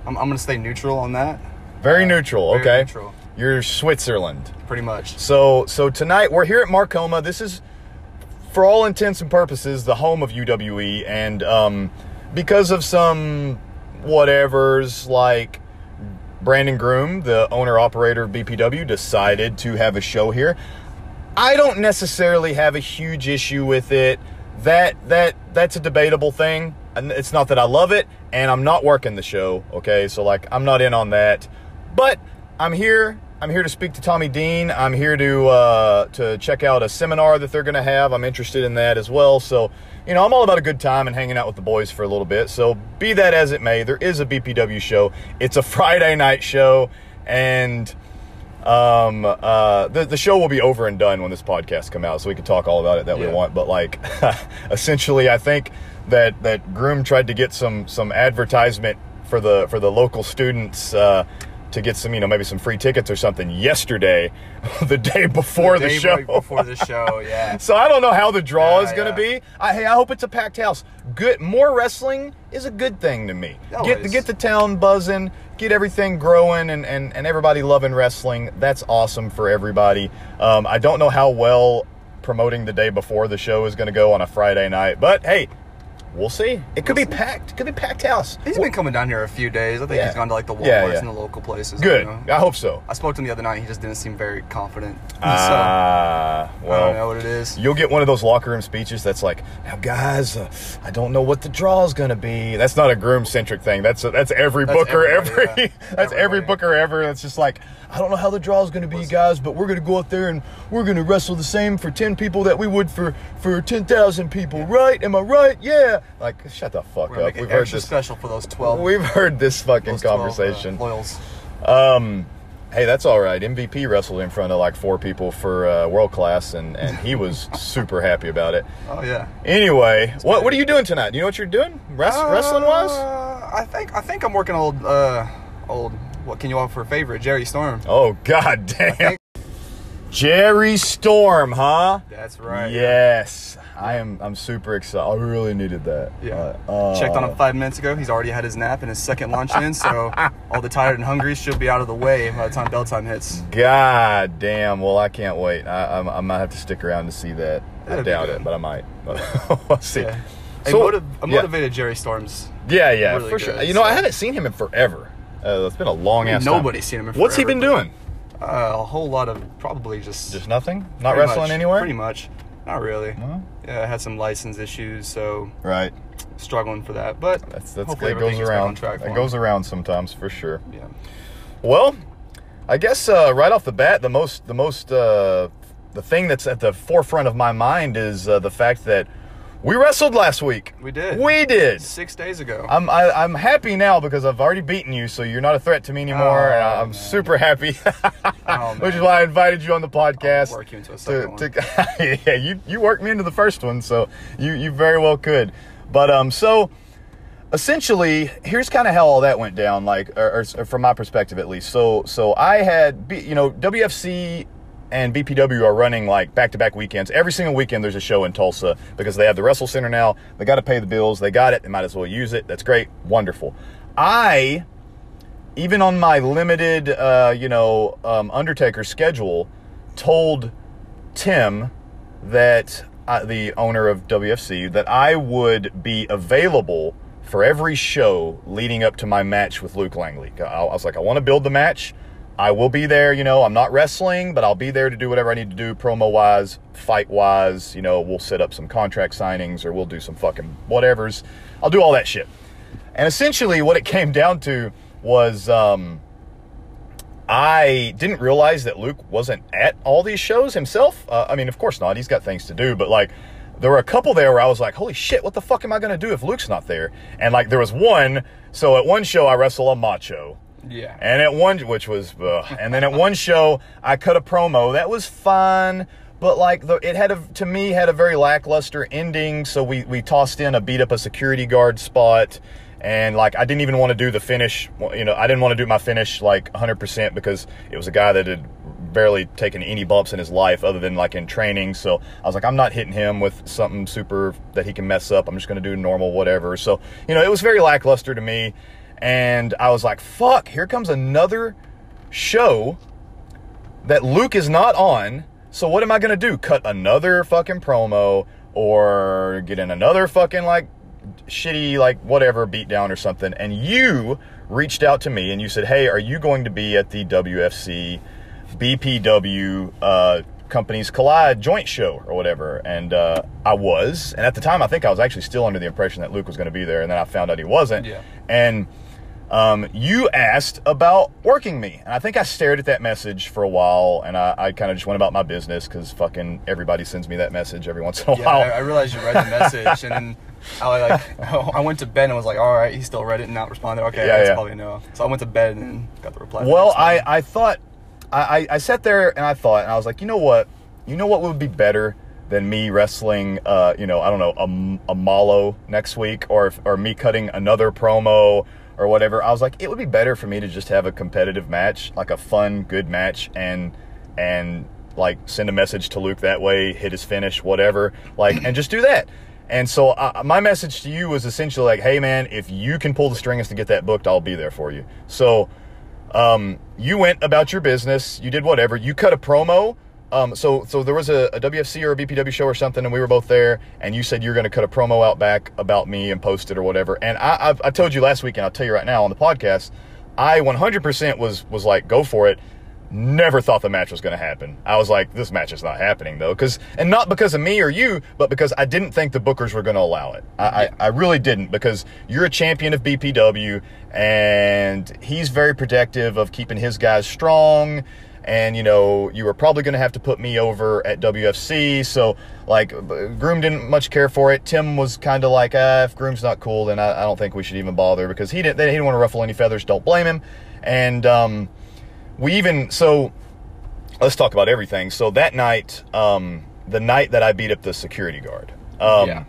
Speaker 7: I'm, I'm gonna stay neutral on that.
Speaker 5: Very neutral.
Speaker 7: Very
Speaker 5: okay,
Speaker 7: neutral.
Speaker 5: you're Switzerland.
Speaker 7: Pretty much.
Speaker 5: So so tonight we're here at Markoma. This is, for all intents and purposes, the home of UWE, and um, because of some whatevers like Brandon Groom, the owner operator of BPW, decided to have a show here. I don't necessarily have a huge issue with it. That that that's a debatable thing. And it's not that I love it, and I'm not working the show. Okay, so like I'm not in on that. But I'm here. I'm here to speak to Tommy Dean. I'm here to uh, to check out a seminar that they're going to have. I'm interested in that as well. So you know, I'm all about a good time and hanging out with the boys for a little bit. So be that as it may, there is a BPW show. It's a Friday night show, and um uh the, the show will be over and done when this podcast come out so we can talk all about it that we want but like essentially i think that that groom tried to get some some advertisement for the for the local students uh to get some you know maybe some free tickets or something yesterday the day before the,
Speaker 7: Day
Speaker 5: show
Speaker 7: Before the show, yeah.
Speaker 5: so I don't know how the draw
Speaker 7: Yeah,
Speaker 5: is going to
Speaker 7: yeah.
Speaker 5: be. I, hey, I hope it's a packed house. Good, more wrestling is a good thing to me. Get get the town buzzing, get everything growing, and and, and everybody loving wrestling. That's awesome for everybody. Um, I don't know how well promoting the day before the show is going to go on a Friday night, but hey, we'll see. It could be packed. It could be packed house.
Speaker 7: He's been coming down here a few days. I think
Speaker 5: Yeah.
Speaker 7: he's gone to like the Walmarts
Speaker 5: Yeah, yeah.
Speaker 7: and the local places.
Speaker 5: Good.
Speaker 7: you know.
Speaker 5: I hope so.
Speaker 7: I spoke to him the other night. He just didn't seem very confident.
Speaker 5: Ah,
Speaker 7: so I
Speaker 5: well.
Speaker 7: don't know what it is.
Speaker 5: You'll get one of those locker room speeches that's like, "Now, guys, uh, I don't know what the draw is going to be." That's not a groom centric thing. That's that's every
Speaker 7: That's
Speaker 5: booker, every that's every booker ever. That's just like, I don't know how the draw is going to be, guys, but we're going to go out there and we're going to wrestle the same for ten people that we would for for ten thousand people, right? Am I right? Yeah. Like, shut the fuck
Speaker 7: We're
Speaker 5: up. We've heard this.
Speaker 7: special for those twelve.
Speaker 5: We've heard this fucking
Speaker 7: those 12, uh,
Speaker 5: conversation.
Speaker 7: loyals.
Speaker 5: Um, hey, that's all right. MVP wrestled in front of like four people for uh, world class, and and he was super happy about it.
Speaker 7: Oh yeah.
Speaker 5: Anyway, what what are you doing tonight? Do you know what you're doing, Rest, wrestling wise?
Speaker 7: Uh, I think I think I'm working old uh old. What can you offer for favorite? Jerry Storm.
Speaker 5: Oh god damn, Jerry Storm, huh?
Speaker 7: That's right.
Speaker 5: Yes, I am. I'm super excited. I really needed that.
Speaker 7: Yeah.
Speaker 5: Uh,
Speaker 7: Checked on him five minutes ago. He's already had his nap and his second lunch in, so all the tired and hungry should be out of the way by the time bell time hits.
Speaker 5: God damn. Well, I can't wait. I, I, I might have to stick around to see that. I
Speaker 7: That'd be
Speaker 5: doubt it, but I might. But we'll see.
Speaker 7: Yeah. A,
Speaker 5: So-
Speaker 7: motiv- a
Speaker 5: yeah.
Speaker 7: motivated Jerry Storms.
Speaker 5: Yeah, yeah,
Speaker 7: really
Speaker 5: for sure.
Speaker 7: good,
Speaker 5: You know, I haven't seen him in forever. Uh, it's been a long ass.
Speaker 7: Nobody's seen him in
Speaker 5: What's he been doing?
Speaker 7: Uh, a whole lot of probably just
Speaker 5: Just nothing. Not wrestling
Speaker 7: much-
Speaker 5: anywhere.
Speaker 7: Pretty much. Not really.
Speaker 5: No?
Speaker 7: I had some license issues, so
Speaker 5: Right.
Speaker 7: struggling for that. But
Speaker 5: That's that's that goes
Speaker 7: everything gets back
Speaker 5: around. That goes around sometimes for sure.
Speaker 7: Yeah.
Speaker 5: Well, I guess uh, right off the bat, the most the most uh, the thing that's at the forefront of my mind is uh, the fact that we wrestled last week.
Speaker 7: We did.
Speaker 5: We did.
Speaker 7: Six days ago.
Speaker 5: I'm I, I'm happy now because I've already beaten you, so you're not a threat to me anymore.
Speaker 7: Oh,
Speaker 5: and I- I'm
Speaker 7: man.
Speaker 5: super happy,
Speaker 7: Oh,
Speaker 5: which is why I invited you on the podcast.
Speaker 7: I'll work you into a
Speaker 5: to,
Speaker 7: second
Speaker 5: to- yeah, you you worked me into the first one, so you you very well could. But um, so essentially, here's kind of how all that went down, like, or, or from my perspective at least. So, so I had, you know, WFC and BPW are running like back-to-back weekends. Every single weekend, there's a show in Tulsa because they have the Wrestle Center now. They got to pay the bills. They got it. They might as well use it. That's great. Wonderful. I, even on my limited, uh, you know, um, Undertaker schedule, told Tim that uh, the owner of WFC that I would be available for every show leading up to my match with Luke Langley. I, I was like, I want to build the match. I will be there. You know, I'm not wrestling, but I'll be there to do whatever I need to do, promo wise, fight wise. You know, we'll set up some contract signings or we'll do some fucking whatevers. I'll do all that shit. And essentially, what it came down to was. Um, I didn't realize that Luke wasn't at all these shows himself. Uh, I mean, of course not. He's got things to do, but like, there were a couple there where I was like, holy shit, what the fuck am I going to do if Luke's not there? And like, there was one. So at one show, I wrestle a macho.
Speaker 7: Yeah.
Speaker 5: And at one, which was, ugh. and then at one show, I cut a promo. That was fun, but like the, it had a, to me, had a very lackluster ending. So we we tossed in a beat up a security guard spot, and like I didn't even want to do the finish. You know, I didn't want to do my finish like 100 percent because it was a guy that had barely taken any bumps in his life other than like in training. So I was like, I'm not hitting him with something super that he can mess up. I'm just going to do normal whatever. So you know, it was very lackluster to me. And I was like, fuck, here comes another show that Luke is not on. So what am I going to do? Cut another fucking promo or get in another fucking like shitty like whatever beatdown or something. And you reached out to me and you said, "Hey, are you going to be at the WFC BPW uh companies collide joint show or whatever and uh, i was and at the time i think i was actually still under the impression that luke was going to be there and then i found out he wasn't
Speaker 7: Yeah.
Speaker 5: and um, you asked about working me. And I think I stared at that message for a while and I, I kind of just went about my business because fucking everybody sends me that message every once in a
Speaker 7: Yeah,
Speaker 5: while.
Speaker 7: I, I realized you read the message, and then I like I went to bed and was like, all right, he still read it and not responded. Okay,
Speaker 5: Yeah,
Speaker 7: that's
Speaker 5: yeah.
Speaker 7: probably no. So I went to bed and got the reply.
Speaker 5: well. I, I thought, I, I, I sat there and I thought, and I was like, you know what? You know what would be better than me wrestling, uh, you know, I don't know, a, a Malo next week or, if- or me cutting another promo or whatever. I was like, it would be better for me to just have a competitive match, like a fun, good match, and and like send a message to Luke that way, hit his finish, whatever, like, and just do that. And so uh, my message to you was essentially like, hey man, if you can pull the strings to get that booked, I'll be there for you. So um, you went about your business, you did whatever, you cut a promo. Um, so, so there was a, a WFC or a BPW show or something, and we were both there. And you said you were going to cut a promo out back about me and post it or whatever. And I, I've, I told you last week, and I'll tell you right now on the podcast, I 100% was was like, go for it. Never thought the match was going to happen. I was like, this match is not happening though, because and not because of me or you, but because I didn't think the bookers were going to allow it. I, I, I really didn't because you're a champion of BPW, and he's very protective of keeping his guys strong. And you know, you were probably going to have to put me over at WFC, so like Groom didn't much care for it. Tim was kind of like, ah, if Groom's not cool, then I, I don't think we should even bother because he didn't. He didn't want to ruffle any feathers. Don't blame him. And um, we even so let's talk about everything. So that night, um, the night that I beat up the security guard, um,
Speaker 7: Yeah.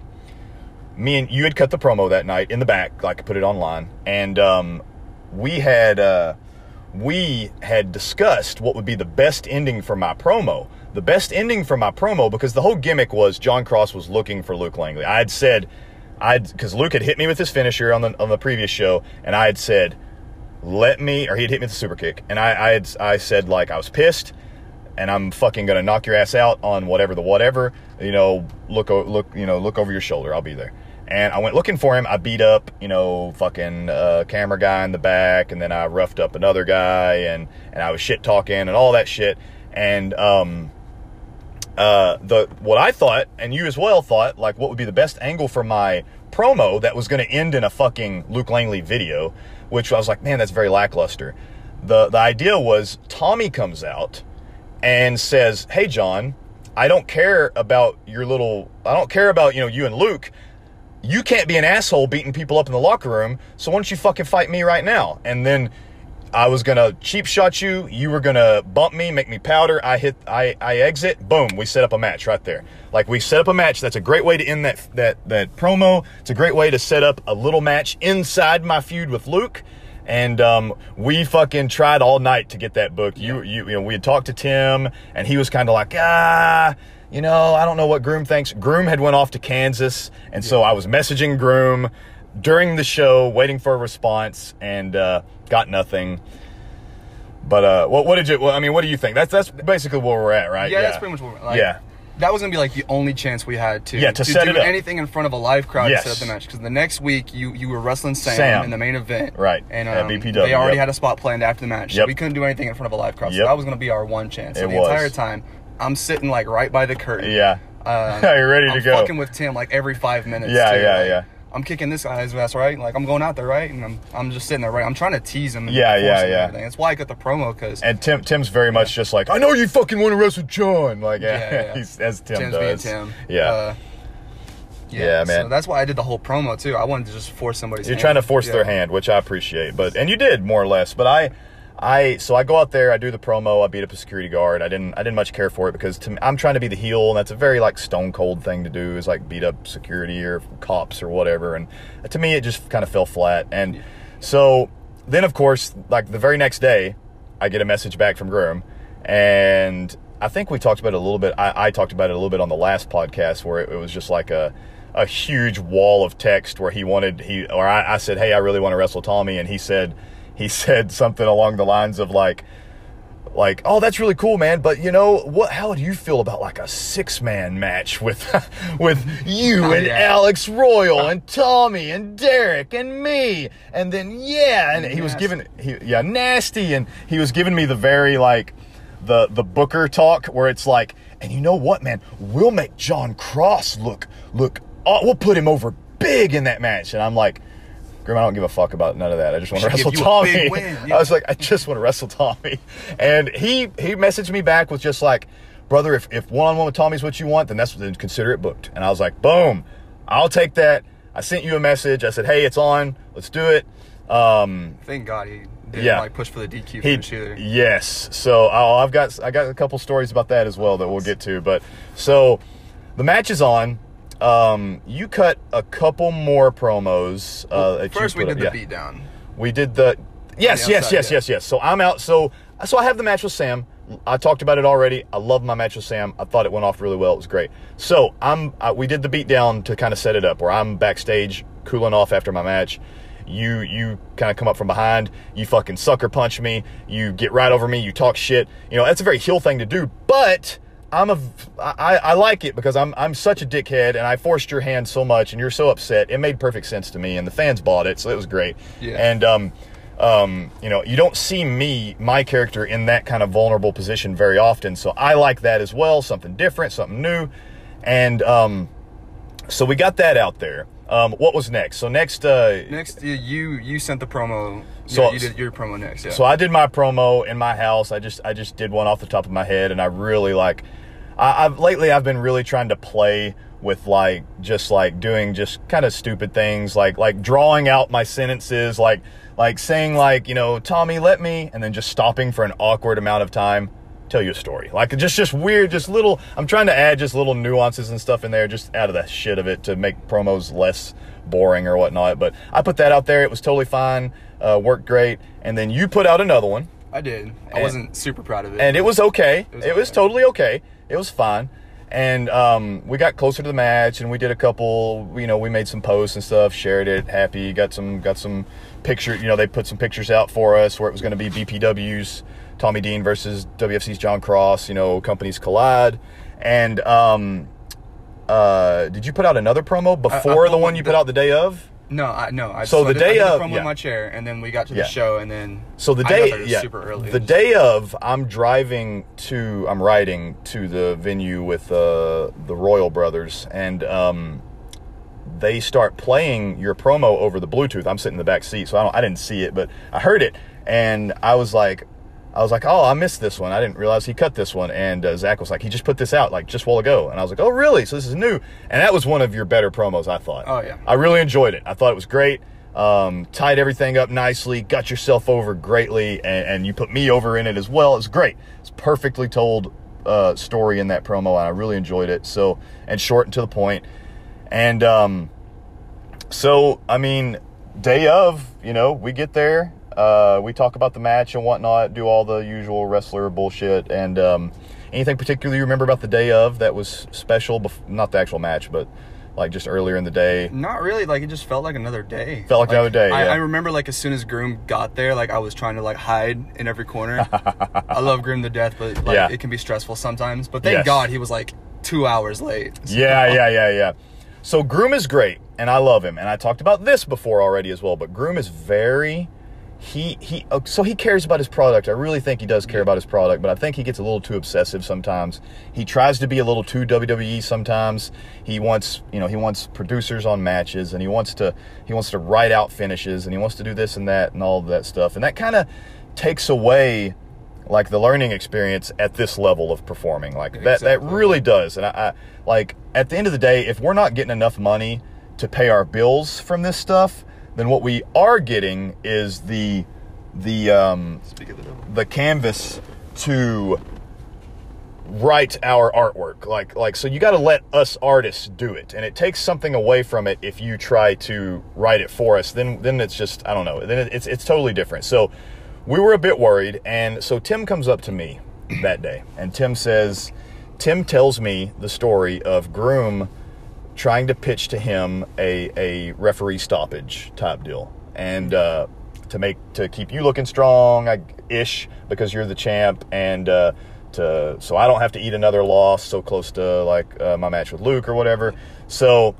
Speaker 5: me and you had cut the promo that night in the back, like I put it online, and um, we had uh, we had discussed what would be the best ending for my promo. The best ending for my promo because the whole gimmick was Jon Cross was looking for Luke Langley. I had said, I'd because Luke had hit me with his finisher on the on the previous show, and I had said, let me, or he had hit me with a super kick, and I I had I said like I was pissed and I'm fucking gonna knock your ass out on whatever the whatever. You know, look look you know look over your shoulder. I'll be there. And I went looking for him. I beat up, you know, fucking uh, camera guy in the back, and then I roughed up another guy, and and I was shit talking and all that shit. And um, uh, the what I thought, and you as well thought, like what would be the best angle for my promo that was going to end in a fucking Luke Langley video, which I was like, man, that's very lackluster. The the idea was Tommy comes out and says, "Hey Jon, I don't care about your little I don't care about, you know, you and Luke. You can't be an asshole beating people up in the locker room, so why don't you fucking fight me right now?" And then I was gonna cheap shot you. You were gonna bump me, make me powder. I hit, I, I exit. Boom. We set up a match right there. Like we set up a match. That's a great way to end that that that promo. It's a great way to set up a little match inside my feud with Luke. And um, we fucking tried all night to get that book. You, you, you know, we had talked to Tim, and he was kind of like, ah, you know, I don't know what Groom thinks. Groom had went off to Kansas, and so I was messaging Groom during the show, waiting for a response, and uh, got nothing. But uh, what, what did you? Well, I mean, what do you think? That's that's basically where we're at, right?
Speaker 7: Yeah, that's pretty much what we're like.
Speaker 5: yeah,
Speaker 7: That was gonna be like the only chance we had to
Speaker 5: Yeah, to set
Speaker 7: do anything in front of a live crowd
Speaker 5: Yes.
Speaker 7: to set up the match. Because the next week you you were wrestling Sam,
Speaker 5: Sam.
Speaker 7: in the main event,
Speaker 5: Right,
Speaker 7: And
Speaker 5: at
Speaker 7: um,
Speaker 5: BPW,
Speaker 7: they already
Speaker 5: yep.
Speaker 7: had a spot planned after the match. So we couldn't do anything in front of a live crowd. So
Speaker 5: Yep.
Speaker 7: that was gonna be our one chance.
Speaker 5: It
Speaker 7: the
Speaker 5: was.
Speaker 7: entire time, I'm sitting like right by the curtain.
Speaker 5: yeah.
Speaker 7: Uh,
Speaker 5: You're ready to
Speaker 7: I'm
Speaker 5: go.
Speaker 7: fucking with Tim like every five minutes.
Speaker 5: Yeah,
Speaker 7: too.
Speaker 5: yeah,
Speaker 7: Like,
Speaker 5: yeah.
Speaker 7: I'm kicking this guy's ass, right? Like I'm going out there, right? And I'm, I'm just sitting there, right? I'm trying to tease him. and
Speaker 5: Yeah, yeah, yeah.
Speaker 7: everything. That's why I got the promo because
Speaker 5: And Tim Tim's very much just like, I know you fucking want to wrestle Jon. Like, yeah,
Speaker 7: Yeah, yeah.
Speaker 5: he's as Tim
Speaker 7: Tim's
Speaker 5: does.
Speaker 7: being Tim.
Speaker 5: Yeah.
Speaker 7: Uh,
Speaker 5: Yeah, man.
Speaker 7: So that's why I did the whole promo too. I wanted to just force somebody's. Hand.
Speaker 5: You're
Speaker 7: hand.
Speaker 5: trying to force
Speaker 7: Yeah.
Speaker 5: their hand, which I appreciate. But and you did more or less. But I, I so I go out there, I do the promo, I beat up a security guard. I didn't I didn't much care for it because me, I'm trying to be the heel, and that's a very like stone cold thing to do is like beat up security or cops or whatever. And to me, it just kind of fell flat. And so then, of course, like the very next day, I get a message back from Groom, and I think we talked about it a little bit. I, I talked about it a little bit on the last podcast where it, it was just like a a huge wall of text where he wanted he or I, I said, "Hey, I really want to wrestle Tommy," and he said he said something along the lines of like like, oh, that's really cool, man. But you know what? How do you feel about like a six man match with with you oh, and
Speaker 7: Yeah.
Speaker 5: Alex Royal uh. and Tommy and Derek and me? And then yeah, and he was
Speaker 7: Nasty.
Speaker 5: giving he yeah nasty, and he was giving me the very like the the Booker talk where it's like, and you know what, man? We'll make Jon Cross look look. Oh, we'll put him over big in that match, and I'm like. Grim, I don't give a fuck about none of that. I just want to wrestle
Speaker 7: give you a
Speaker 5: Tommy.
Speaker 7: win, yeah.
Speaker 5: I was like, I just want to wrestle Tommy. And he he messaged me back with just like, brother, if, if one on one with Tommy's what you want, then that's then consider it booked. And I was like, boom, I'll take that. I sent you a message. I said, hey, it's on. Let's do it. Um,
Speaker 7: Thank God he didn't
Speaker 5: Yeah.
Speaker 7: like push for the DQ
Speaker 5: he,
Speaker 7: finish either.
Speaker 5: yes. So oh, I've got I got a couple stories about that as well that we'll get to. But so the match is on. Um, you cut a couple more promos. Uh, you
Speaker 7: First, we did
Speaker 5: up.
Speaker 7: the
Speaker 5: Yeah.
Speaker 7: beatdown.
Speaker 5: We did the yes,
Speaker 7: the
Speaker 5: yes,
Speaker 7: outside,
Speaker 5: yes,
Speaker 7: yeah.
Speaker 5: yes, yes. So I'm out. So so I have the match with Sam. I talked about it already. I love my match with Sam. I thought it went off really well. It was great. So I'm I, we did the beatdown to kind of set it up where I'm backstage cooling off after my match. You you kind of come up from behind. You fucking sucker punch me. You get right over me. You talk shit. You know that's a very heel thing to do, but. I'm a, I, I like it because I'm, I'm such a dickhead and I forced your hand so much and you're so upset. It made perfect sense to me and the fans bought it, so it was great.
Speaker 7: Yeah.
Speaker 5: And um, um, you know, you don't see me, my character, in that kind of vulnerable position very often. So I like that as well, something different, something new. And um, so we got that out there. Um, what was next? So next, uh,
Speaker 7: Next, you you, sent the promo.
Speaker 5: So-
Speaker 7: yeah, you did your promo next. Yeah.
Speaker 5: so I did my promo in my house. I just I just did one off the top of my head, and I really like. I, I've lately I've been really trying to play with like just like doing just kind of stupid things like like drawing out my sentences like like saying like you know Tommy let me and then just stopping for an awkward amount of time tell you a story like just just weird just little I'm trying to add just little nuances and stuff in there just out of the shit of it to make promos less boring or whatnot but I put that out there it was totally fine uh, worked great and then you put out another one
Speaker 7: I did. I
Speaker 5: And-
Speaker 7: wasn't super proud of it.
Speaker 5: and it was okay. It
Speaker 7: It
Speaker 5: was,
Speaker 7: was okay.
Speaker 5: totally okay. It was fine. And um, we got closer to the match, and we did a couple. You know, we made some posts and stuff, shared it. Happy, got some, got some pictures. You know, they put some pictures out for us where it was going to be BPW's Tommy Dean versus WFC's Jon Cross. You know, companies collide, and um, uh, did you put out another promo before the one you put out the day of?
Speaker 7: No, I no. I,
Speaker 5: So the
Speaker 7: I
Speaker 5: day of-
Speaker 7: promo
Speaker 5: yeah.
Speaker 7: my chair, and then we got to
Speaker 5: Yeah.
Speaker 7: the show, and then
Speaker 5: So the day, yeah,
Speaker 7: super early.
Speaker 5: the day of, I'm driving to, I'm riding to the venue with uh, the Royal Brothers, and um, they start playing your promo over the Bluetooth. I'm sitting in the back seat, so I don't, I didn't see it, but I heard it, and I was like, I was like, oh, I missed this one. I didn't realize he cut this one. And uh, Zach was like, he just put this out like just a while ago, and I was like, oh, really? So this is new, and that was one of your better promos, I thought.
Speaker 7: Oh, yeah.
Speaker 5: I really enjoyed it. I thought it was great. Um, tied everything up nicely, got yourself over greatly, and, and you put me over in it as well. It's great. It's perfectly told uh, story in that promo, and I really enjoyed it. So and short and to the point. And um, so I mean, day of, you know, we get there, uh, we talk about the match and whatnot, do all the usual wrestler bullshit, and um, anything particularly you remember about the day of that was special? Bef- not the actual match, but like just earlier in the day.
Speaker 7: Not really. Like it just felt like another day.
Speaker 5: Felt like another day,
Speaker 7: I,
Speaker 5: yeah.
Speaker 7: I remember like as soon as Groom got there, like I was trying to like hide in every corner. I love Groom to death, but like
Speaker 5: Yeah.
Speaker 7: it can be stressful sometimes. But thank
Speaker 5: Yes.
Speaker 7: God he was like two hours late. So-
Speaker 5: Yeah, yeah, yeah, yeah. So Groom is great, and I love him. And I talked about this before already as well. But Groom is very he he. oh, So he cares about his product. I really think he does care about his product, but I think he gets a little too obsessive sometimes. He tries to be a little too WWE sometimes. He wants you know he wants producers on matches, and he wants to he wants to write out finishes, and he wants to do this and that and all of that stuff, and that kind of takes away like the learning experience at this level of performing like that that really does and I, I like at the end of the day if we're not getting enough money to pay our bills from this stuff then what we are getting is the the um
Speaker 7: the
Speaker 5: the canvas to write our artwork. Like like so you got to let us artists do it. And it takes something away from it if you try to write it for us. Then then it's just i don't know. Then it's it's totally different. So we were a bit worried. And so tim comes up to me that day. And tim says tim tells me the story of groom trying to pitch to him a, a referee stoppage type deal and uh, to make to keep you looking strong I, ish because you're the champ and uh, to so I don't have to eat another loss so close to like uh, my match with Luke or whatever so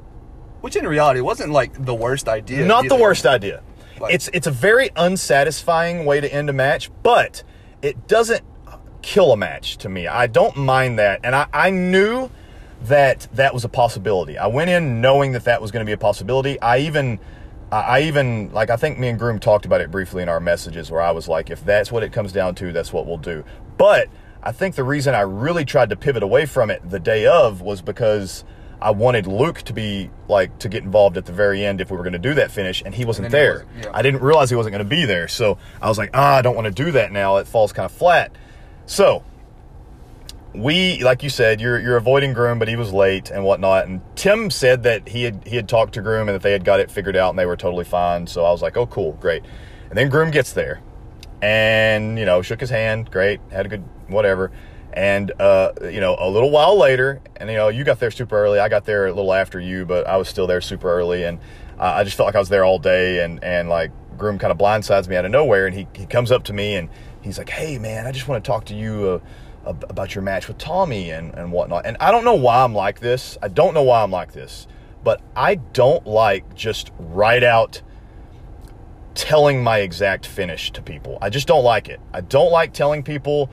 Speaker 7: Which in reality wasn't like the worst idea.
Speaker 5: not the worst idea.
Speaker 7: Like-
Speaker 5: it's it's a very unsatisfying way to end a match, but it doesn't kill a match to me. I don't mind that, and I, I knew that that was a possibility. I went in knowing that that was going to be a possibility. I even I even like I think me and Groom talked about it briefly in our messages where I was like, if that's what it comes down to, that's what we'll do. But I think the reason I really tried to pivot away from it the day of was because I wanted Luke to be like to get involved at the very end if we were going to do that finish, and he wasn't
Speaker 7: And then he
Speaker 5: there.
Speaker 7: wasn't, yeah.
Speaker 5: I didn't realize he wasn't going to be there, so I was like, ah, I don't want to do that now. It falls kind of flat. So we, like you said, you're you're avoiding Groom, but he was late and whatnot. And Tim said that he had he had talked to Groom and that they had got it figured out and they were totally fine. So I was like, oh, cool, great. And then Groom gets there, and you know, shook his hand, great, had a good whatever. And uh, you know, a little while later, and you know, you got there super early. I got there a little after you, but I was still there super early, and uh, I just felt like I was there all day. And and like Groom kind of blindsides me out of nowhere, and he he comes up to me and he's like, "Hey, man, I just want to talk to you." Uh, about your match with Tommy and, and whatnot. And I don't know why I'm like this. I don't know why I'm like this. But I don't like just right out telling my exact finish to people. I just don't like it. I don't like telling people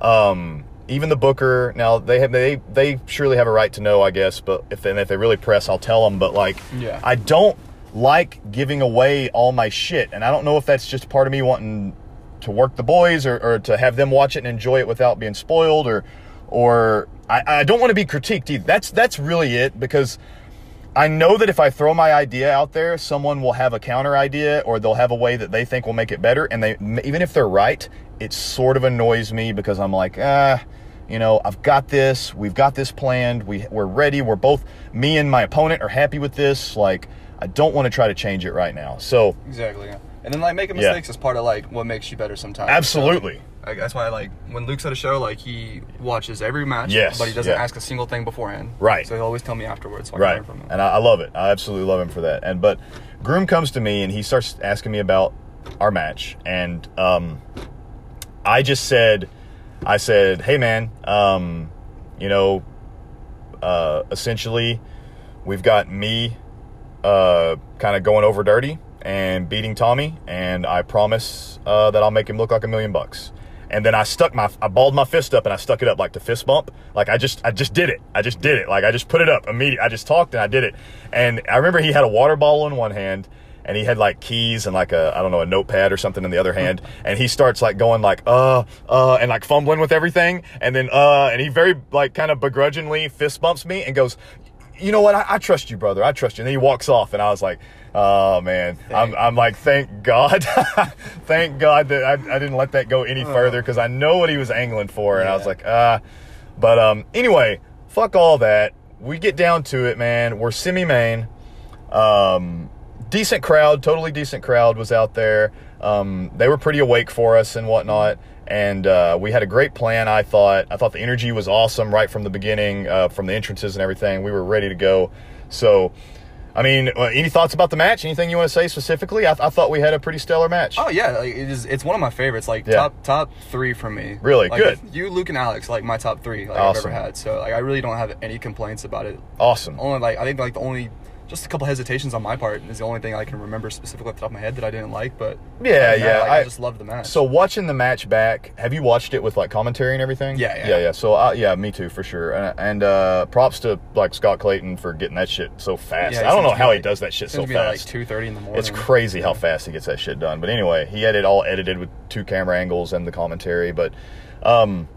Speaker 5: um, even the booker now they have they they surely have a right to know I guess but if they, if they really press I'll tell them but like
Speaker 7: Yeah.
Speaker 5: I don't like giving away all my shit and I don't know if that's just part of me wanting to work the boys or, or to have them watch it and enjoy it without being spoiled or or I, I don't want to be critiqued either that's that's really it because I know that if I throw my idea out there, someone will have a counter idea or they'll have a way that they think will make it better. And they, even if they're right, it sort of annoys me because I'm like, ah, you know, I've got this. We've got this planned. We, we're ready. We're both, me and my opponent are happy with this. Like, I don't want to try to change it right now. So,
Speaker 7: Exactly. Yeah. And then like making
Speaker 5: Yeah.
Speaker 7: mistakes is part of like what makes you better sometimes.
Speaker 5: absolutely.
Speaker 7: So, like, that's why like when Luke's at a show, like he watches every match.
Speaker 5: Yes,
Speaker 7: But he doesn't
Speaker 5: yeah.
Speaker 7: ask a single thing beforehand.
Speaker 5: Right.
Speaker 7: So he'll always tell me afterwards. So
Speaker 5: right
Speaker 7: learn from him.
Speaker 5: and I, I love it i absolutely love him for that and but groom comes to me and he starts asking me about our match and um i just said i said hey man um you know uh, essentially, we've got me uh, kind of going over dirty and beating Tommy, and I promise uh, that I'll make him look like a million bucks. And then I stuck my, I balled my fist up and I stuck it up like the fist bump. Like I just, I just did it. I just did it. Like I just put it up immediately. I just talked and I did it. And I remember he had a water bottle in one hand and he had like keys and like a, I don't know, a notepad or something in the other hand. And he starts like going like, uh, uh, and like fumbling with everything. And then, uh, and he very like kind of begrudgingly fist bumps me and goes, you know what? I, I trust you, brother. I trust you. And then he walks off, and I was like, oh man, I'm, I'm like, thank God, thank God that I, I didn't let that go any further because I know what he was angling for, and I was like, ah. But um, anyway, fuck all that. We get down to it, man. We're semi main. Um, decent crowd, totally decent crowd was out there. Um, they were pretty awake for us and whatnot. And uh, we had a great plan. I thought. I thought the energy was awesome right from the beginning, uh, from the entrances and everything. We were ready to go. So, I mean, uh, any thoughts about the match? Anything you want to say specifically? I, I thought we had a pretty stellar match.
Speaker 7: Oh yeah, like, it is. It's one of my favorites. Like
Speaker 5: Yeah.
Speaker 7: top top three for me.
Speaker 5: Really?
Speaker 7: Like,
Speaker 5: Good.
Speaker 7: You, Luke, and Alex, like my top three like
Speaker 5: Awesome.
Speaker 7: I've ever had. So like I really don't have any complaints about it.
Speaker 5: Awesome.
Speaker 7: Only like I think like the only just a couple hesitations on my part is the only thing I can remember specifically off the top of my head that I didn't like. But
Speaker 5: Yeah,
Speaker 7: that,
Speaker 5: yeah,
Speaker 7: like, I,
Speaker 5: I-
Speaker 7: just loved the match.
Speaker 5: So watching the match back, have you watched it with like commentary and everything?
Speaker 7: Yeah, yeah.
Speaker 5: yeah, yeah. So uh, yeah, me too for sure. And, and uh, props to like Scott Clayton for getting that shit so fast.
Speaker 7: Yeah,
Speaker 5: I don't know how he does that shit so
Speaker 7: at, like
Speaker 5: fast.
Speaker 7: two thirty in the morning.
Speaker 5: It's crazy how fast he gets that shit done. But anyway, he had it all edited with two camera angles and the commentary. But um,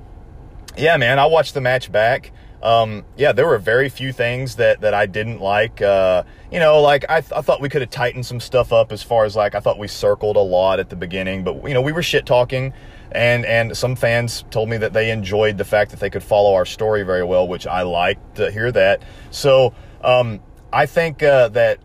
Speaker 5: yeah, man, I watched the match back. Um, yeah, there were very few things that, that I didn't like. Uh, you know, like I, th- I thought we could have tightened some stuff up as far as like I thought we circled a lot at the beginning, but you know we were shit talking, and and some fans told me that they enjoyed the fact that they could follow our story very well, which I liked to hear that. So um, I think uh, that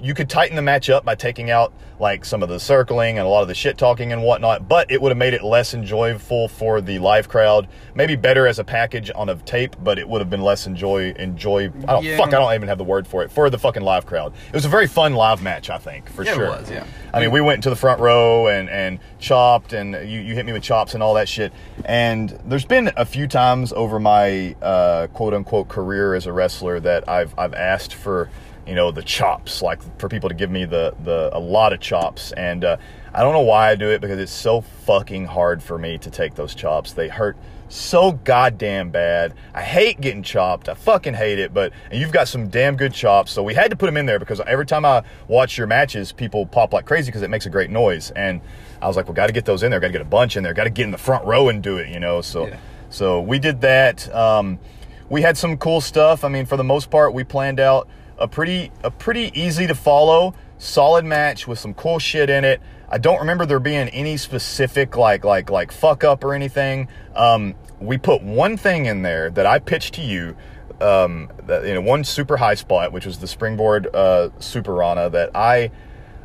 Speaker 5: you could tighten the match up by taking out like some of the circling and a lot of the shit talking and whatnot, but it would have made it less enjoyable for the live crowd. Maybe better as a package on a tape, but it would have been less enjoy enjoy. I don't
Speaker 7: Yeah.
Speaker 5: fuck. I don't even have the word for it for the fucking live crowd. It was a very fun live match, I think for
Speaker 7: Yeah, it
Speaker 5: sure.
Speaker 7: was, yeah.
Speaker 5: I mean, we went into the front row and and chopped, and you you hit me with chops and all that shit. And there's been a few times over my uh, quote unquote career as a wrestler that I've I've asked for you know the chops, like for people to give me the the a lot of chops, and uh, I don't know why I do it because it's so fucking hard for me to take those chops. They hurt so goddamn bad. I hate getting chopped. I fucking hate it. But and you've got some damn good chops, so we had to put them in there because every time I watch your matches, people pop like crazy because it makes a great noise. And I was like, well, got to get those in there. Got to get a bunch in there. Got to get in the front row and do it. You know. So
Speaker 7: Yeah.
Speaker 5: so we did that. Um, we had some cool stuff. I mean, for the most part, we planned out a pretty a pretty easy to follow, solid match with some cool shit in it. I don't remember there being any specific like like like fuck up or anything. Um, we put one thing in there that I pitched to you. Um, that, you know, one super high spot, which was the springboard uh, super rana that I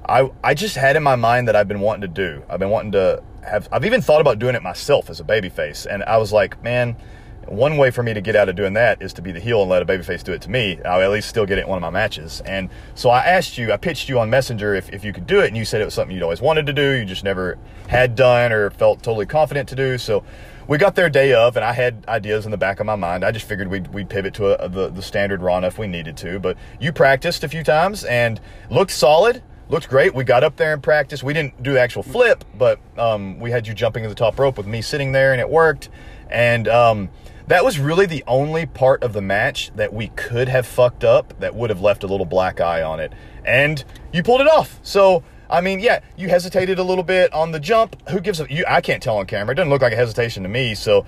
Speaker 5: I I just had in my mind that I've been wanting to do. I've been wanting to have. I've even thought about doing it myself as a babyface, and I was like, man, one way for me to get out of doing that is to be the heel and let a babyface do it to me. I'll at least still get it in one of my matches. And so I asked you, I pitched you on Messenger if, if you could do it, and you said it was something you'd always wanted to do, you just never had done or felt totally confident to do. So we got there day of, and I had ideas in the back of my mind. I just figured we'd, we'd pivot to a, the, the standard Rana if we needed to. But you practiced a few times and looked solid looked great. We got up there and practiced. We didn't do the actual flip, but um, we had you jumping to the top rope with me sitting there, and it worked. And um, that was really the only part of the match that we could have fucked up that would have left a little black eye on it. And you pulled it off. So. I mean, yeah, you hesitated a little bit on the jump. Who gives a you? I can't tell on camera. It doesn't look like a hesitation to me. So,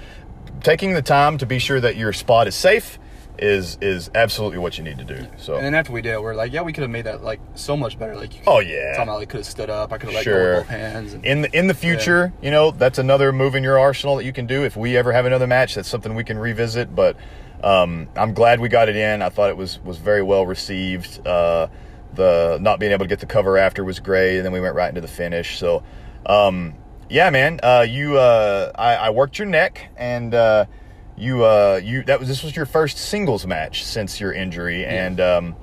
Speaker 5: taking the time to be sure that your spot is safe is is absolutely what you need to do. So,
Speaker 7: And then after we did, we're like, yeah, we could have made that like so much better. Like,
Speaker 5: Oh, yeah.
Speaker 7: about could have stood up. I could have like
Speaker 5: Sure.
Speaker 7: go with both hands. And,
Speaker 5: in the in the future, you know, that's another move in your arsenal that you can do. If we ever have another match, that's something we can revisit. But um, I'm glad we got it in. I thought it was was very well received. Uh, the not being able to get the cover after was great, and then we went right into the finish. So, um, yeah, man, uh, you uh, I, I worked your neck and. You uh you that was this was your first singles match since your injury and um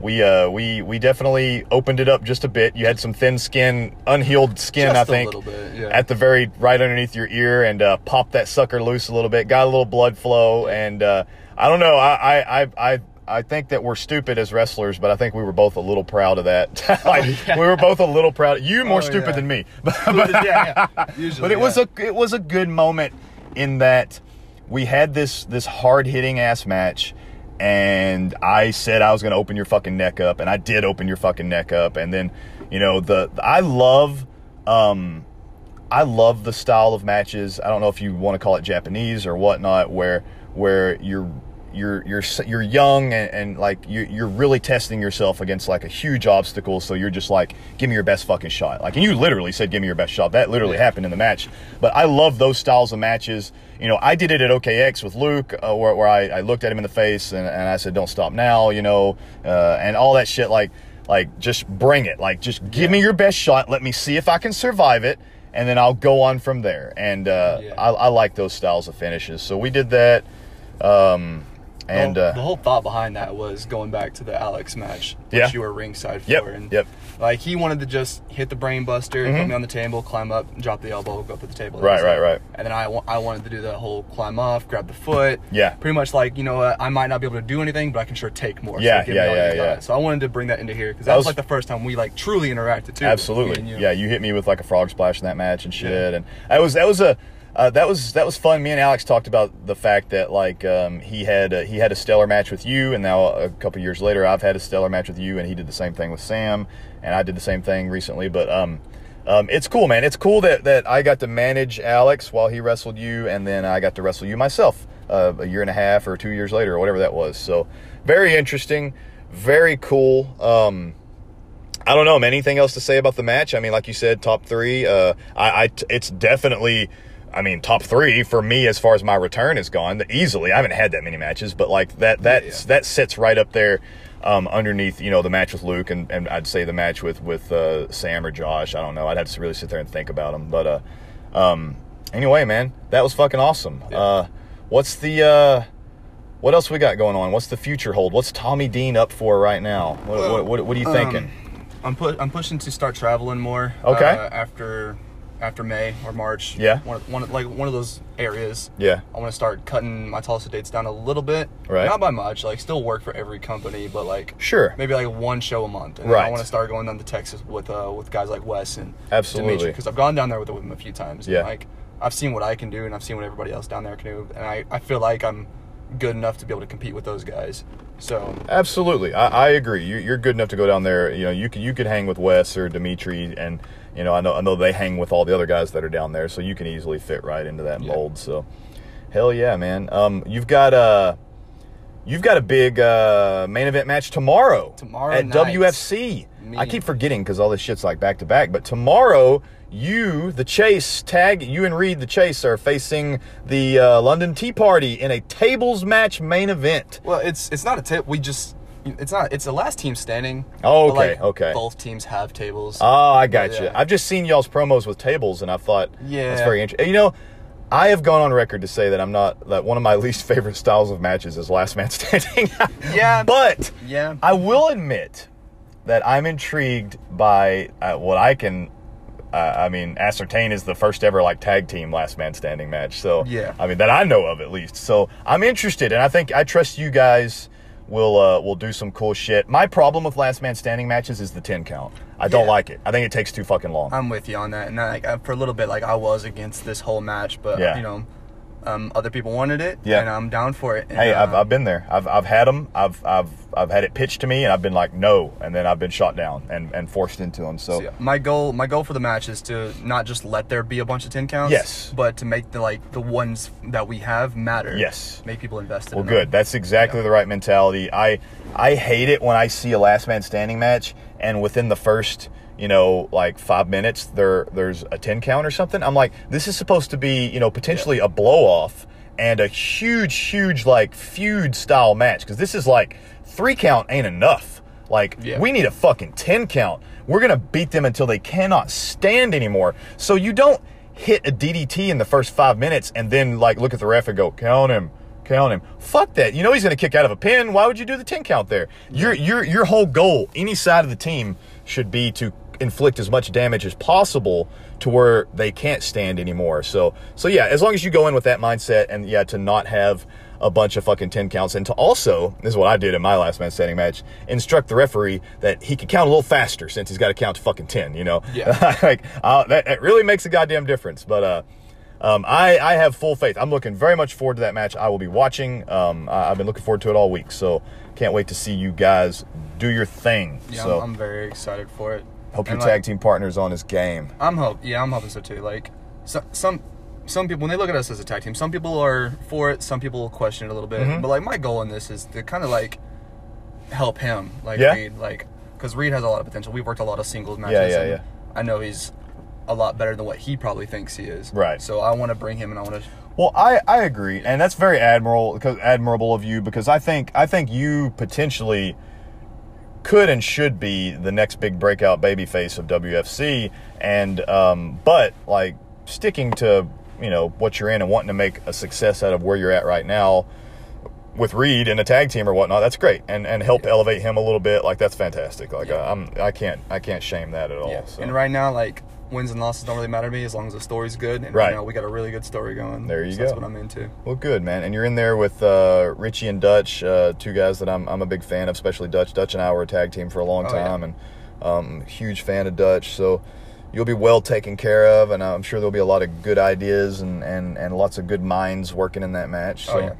Speaker 5: we uh we we definitely opened it up just a bit. You had some thin skin, unhealed skin,
Speaker 7: Just
Speaker 5: I think,
Speaker 7: bit, yeah.
Speaker 5: at the very right underneath your ear, and uh, popped that sucker loose a little bit. Got a little blood flow, and uh, I don't know. I I I. I I think that we're stupid as wrestlers, but I think we were both a little proud of that. like, We were both a little proud. You more
Speaker 7: Oh,
Speaker 5: stupid
Speaker 7: yeah.
Speaker 5: than me,
Speaker 7: yeah, yeah. Usually,
Speaker 5: but it was a it was a good moment in that we had this this hard hitting ass match, and I said I was going to open your fucking neck up, and I did open your fucking neck up, and then you know the I love um I love the style of matches. I don't know if you want to call it Japanese or whatnot, where where you're you're you're you're young and, and like you, you're really testing yourself against like a huge obstacle. So you're just like, give me your best fucking shot. Like, and you literally said, give me your best shot. That literally happened in the match. But I love those styles of matches. You know, I did it at OKX with Luke, uh, where, where I, I looked at him in the face and, and I said, don't stop now. You know, uh, and all that shit. Like, like just bring it. Like, just give me your best shot. Let me see if I can survive it and then I'll go on from there. And uh,
Speaker 7: Yeah.
Speaker 5: I, I like those styles of finishes. So we did that. Um, and
Speaker 7: the,
Speaker 5: uh,
Speaker 7: the whole thought behind that was going back to the Alex match, which
Speaker 5: Yeah.
Speaker 7: you were ringside for.
Speaker 5: Yep,
Speaker 7: And
Speaker 5: yep.
Speaker 7: Like he wanted to just hit the brain buster,
Speaker 5: Mhm.
Speaker 7: put me on the table, climb up, drop the elbow, go up to the table.
Speaker 5: Right, right, right.
Speaker 7: And then I, wa- I wanted to do the whole climb off, grab the foot.
Speaker 5: Yeah.
Speaker 7: Pretty much like you know what, I might not be able to do anything, but I can sure take more.
Speaker 5: Yeah,
Speaker 7: me
Speaker 5: yeah, yeah, yeah.
Speaker 7: So I wanted to bring that into here because
Speaker 5: That
Speaker 7: that,
Speaker 5: was-
Speaker 7: was like the first time we like truly interacted too.
Speaker 5: Absolutely.
Speaker 7: you.
Speaker 5: Yeah, you hit me with like a frog splash in that match and shit,
Speaker 7: Yeah.
Speaker 5: and that was that was a uh, that was that was fun. Me and Alex talked about the fact that like um, he had uh, he had a stellar match with you, and now a couple years later, I've had a stellar match with you, and he did the same thing with Sam, and I did the same thing recently. But um, um, it's cool, man. It's cool that that I got to manage Alex while he wrestled you, and then I got to wrestle you myself uh, a year and a half or two years later, or whatever that was. So very interesting, very cool. Um, I don't know, man. Anything else to say about the match? I mean, like you said, top three. Uh, I, I, it's definitely, I mean, top three for me as far as my return is gone. Easily, I haven't had that many matches, but like that, that,
Speaker 7: Yeah.
Speaker 5: that sits right up there, um, underneath, you know, the match with Luke, and, and I'd say the match with with uh, Sam or Josh. I don't know. I'd have to really sit there and think about them. But uh, um, anyway, man, that was fucking awesome. Uh, what's the uh, what else we got going on? What's the future hold? What's Tommy Dean up for right now? What, what, what, what are you thinking?
Speaker 7: I'm pu- I'm pushing to start traveling more.
Speaker 5: Okay.
Speaker 7: Uh, after after May or March.
Speaker 5: Yeah.
Speaker 7: One, one like one of those areas.
Speaker 5: Yeah.
Speaker 7: I want to start cutting my Tulsa dates down a little bit.
Speaker 5: Right.
Speaker 7: Not by much. Like still work for every company, but like
Speaker 5: Sure.
Speaker 7: maybe like one show a month. And
Speaker 5: Right.
Speaker 7: I want to start going down to Texas with uh with guys like Wes and
Speaker 5: Absolutely.
Speaker 7: because I've gone down there with, with them a few times.
Speaker 5: Yeah.
Speaker 7: And like I've seen what I can do and I've seen what everybody else down there can do, and I I feel like I'm good enough to be able to compete with those guys. So
Speaker 5: Absolutely, I, I agree. You, you're good enough to go down there. You know, you could you could hang with Wes or Dimitri, and you know, I know I know they hang with all the other guys that are down there, so you can easily fit right into that
Speaker 7: Yeah.
Speaker 5: mold. So, hell yeah, man. Um, you've got a you've got a big uh, main event match tomorrow.
Speaker 7: Tomorrow
Speaker 5: at
Speaker 7: night.
Speaker 5: WFC.
Speaker 7: Me.
Speaker 5: I keep forgetting because all this shit's like back to back. But tomorrow, you the Chase tag you and Reed the Chase are facing the uh, London Tea Party in a tables match main event.
Speaker 7: Well, it's it's not a tip. We just it's not. It's the last team standing.
Speaker 5: Oh, okay, okay.
Speaker 7: Both teams have tables.
Speaker 5: Oh, I got you.
Speaker 7: Yeah.
Speaker 5: I've just seen y'all's promos with tables, and I thought,
Speaker 7: Yeah.
Speaker 5: that's very interesting. You know, I have gone on record to say that I'm not that one of my least favorite styles of matches is last man standing.
Speaker 7: Yeah.
Speaker 5: but
Speaker 7: Yeah.
Speaker 5: I will admit that I'm intrigued by uh, what I can. Uh, I mean, ascertain is the first ever like tag team last man standing match. So
Speaker 7: Yeah.
Speaker 5: I mean that I know of at least. So I'm interested, and I think I trust you guys will uh, we'll do some cool shit. My problem with last man standing matches is the ten count. I don't
Speaker 7: Yeah.
Speaker 5: like it. I think it takes too fucking long.
Speaker 7: I'm with you on that. And like uh, for a little bit, like I was against this whole match, but
Speaker 5: Yeah.
Speaker 7: you know, um, other people wanted it,
Speaker 5: Yeah.
Speaker 7: and I'm down for it. And,
Speaker 5: Hey, I've,
Speaker 7: um,
Speaker 5: I've been there. I've, I've had them. I've, I've, I've had it pitched to me, and I've been like, no, and then I've been shot down and, and forced into them. So,
Speaker 7: so, yeah, my goal, my goal for the match is to not just let there be a bunch of 10 counts,
Speaker 5: Yes.
Speaker 7: but to make the like the ones that we have matter.
Speaker 5: Yes.
Speaker 7: make people invested.
Speaker 5: well,
Speaker 7: in
Speaker 5: good.
Speaker 7: them.
Speaker 5: That's exactly the right mentality. I, I hate it when I see a last man standing match, and within the first, you know, like five minutes, there, there's a ten count or something. I'm like, this is supposed to be, you know, potentially a blow off and a huge, huge like feud style match because this is like three count ain't enough. Like
Speaker 7: Yeah.
Speaker 5: we need a fucking 10 count. We're going to beat them until they cannot stand anymore. So you don't hit a DDT in the first 5 minutes and then like look at the ref and go, "Count him. count him. Fuck that. You know he's going to kick out of a pin. Why would you do the 10 count there? Your your your whole goal, any side of the team, should be to inflict as much damage as possible to where they can't stand anymore. So so yeah, as long as you go in with that mindset and yeah, to not have a bunch of fucking 10 counts and to also, this is what I did in my last man standing match, instruct the referee that he could count a little faster since he's got to count to fucking 10, you know?
Speaker 6: Yeah.
Speaker 5: like, uh, that, that really makes a goddamn difference. But, uh, um, I, I have full faith. I'm looking very much forward to that match. I will be watching. Um, I, I've been looking forward to it all week. So can't wait to see you guys do your thing.
Speaker 7: Yeah,
Speaker 5: so
Speaker 7: I'm, I'm very excited for it.
Speaker 5: Hope your
Speaker 7: and,
Speaker 5: tag
Speaker 7: like,
Speaker 5: team partner's on his game.
Speaker 7: I'm hope. Yeah, I'm hoping so too. Like, so, some some people when they look at us as a tag team, some people are for it. Some people will question it a little bit.
Speaker 5: Mm-hmm.
Speaker 7: But like, my goal in this is to kind of like help him. Like
Speaker 5: Yeah.
Speaker 7: Reed, like because Reed has a lot of potential. We've worked a lot of singles matches.
Speaker 5: Yeah, yeah,
Speaker 7: and
Speaker 5: yeah.
Speaker 7: I know he's a lot better than what he probably thinks he is.
Speaker 5: Right.
Speaker 7: So I want to bring him and I want to.
Speaker 5: Well, I, I agree, and that's very admirable because admirable of you because I think I think you potentially could and should be the next big breakout babyface of WFC, and um, but like sticking to you know what you're in and wanting to make a success out of where you're at right now with Reed in a tag team or whatnot, that's great, and and help elevate him a little bit. Like that's fantastic. Like
Speaker 7: Yeah.
Speaker 5: I'm I can't I can't shame that at all. so.
Speaker 7: And right now, like wins and losses don't really matter to me as long as the story's good. And
Speaker 5: Right.
Speaker 7: now, we got a really good story going.
Speaker 5: There you
Speaker 7: so
Speaker 5: go.
Speaker 7: That's what I'm into.
Speaker 5: Well, good man, and you're in there with uh, Richie and Dutch, uh, two guys that I'm I'm a big fan of, especially Dutch. Dutch and I were a tag team for a long
Speaker 7: Oh, yeah.
Speaker 5: time, and um, huge fan of Dutch. So you'll be well taken care of, and I'm sure there'll be a lot of good ideas and and and lots of good minds working in that match. So
Speaker 7: Oh, yeah.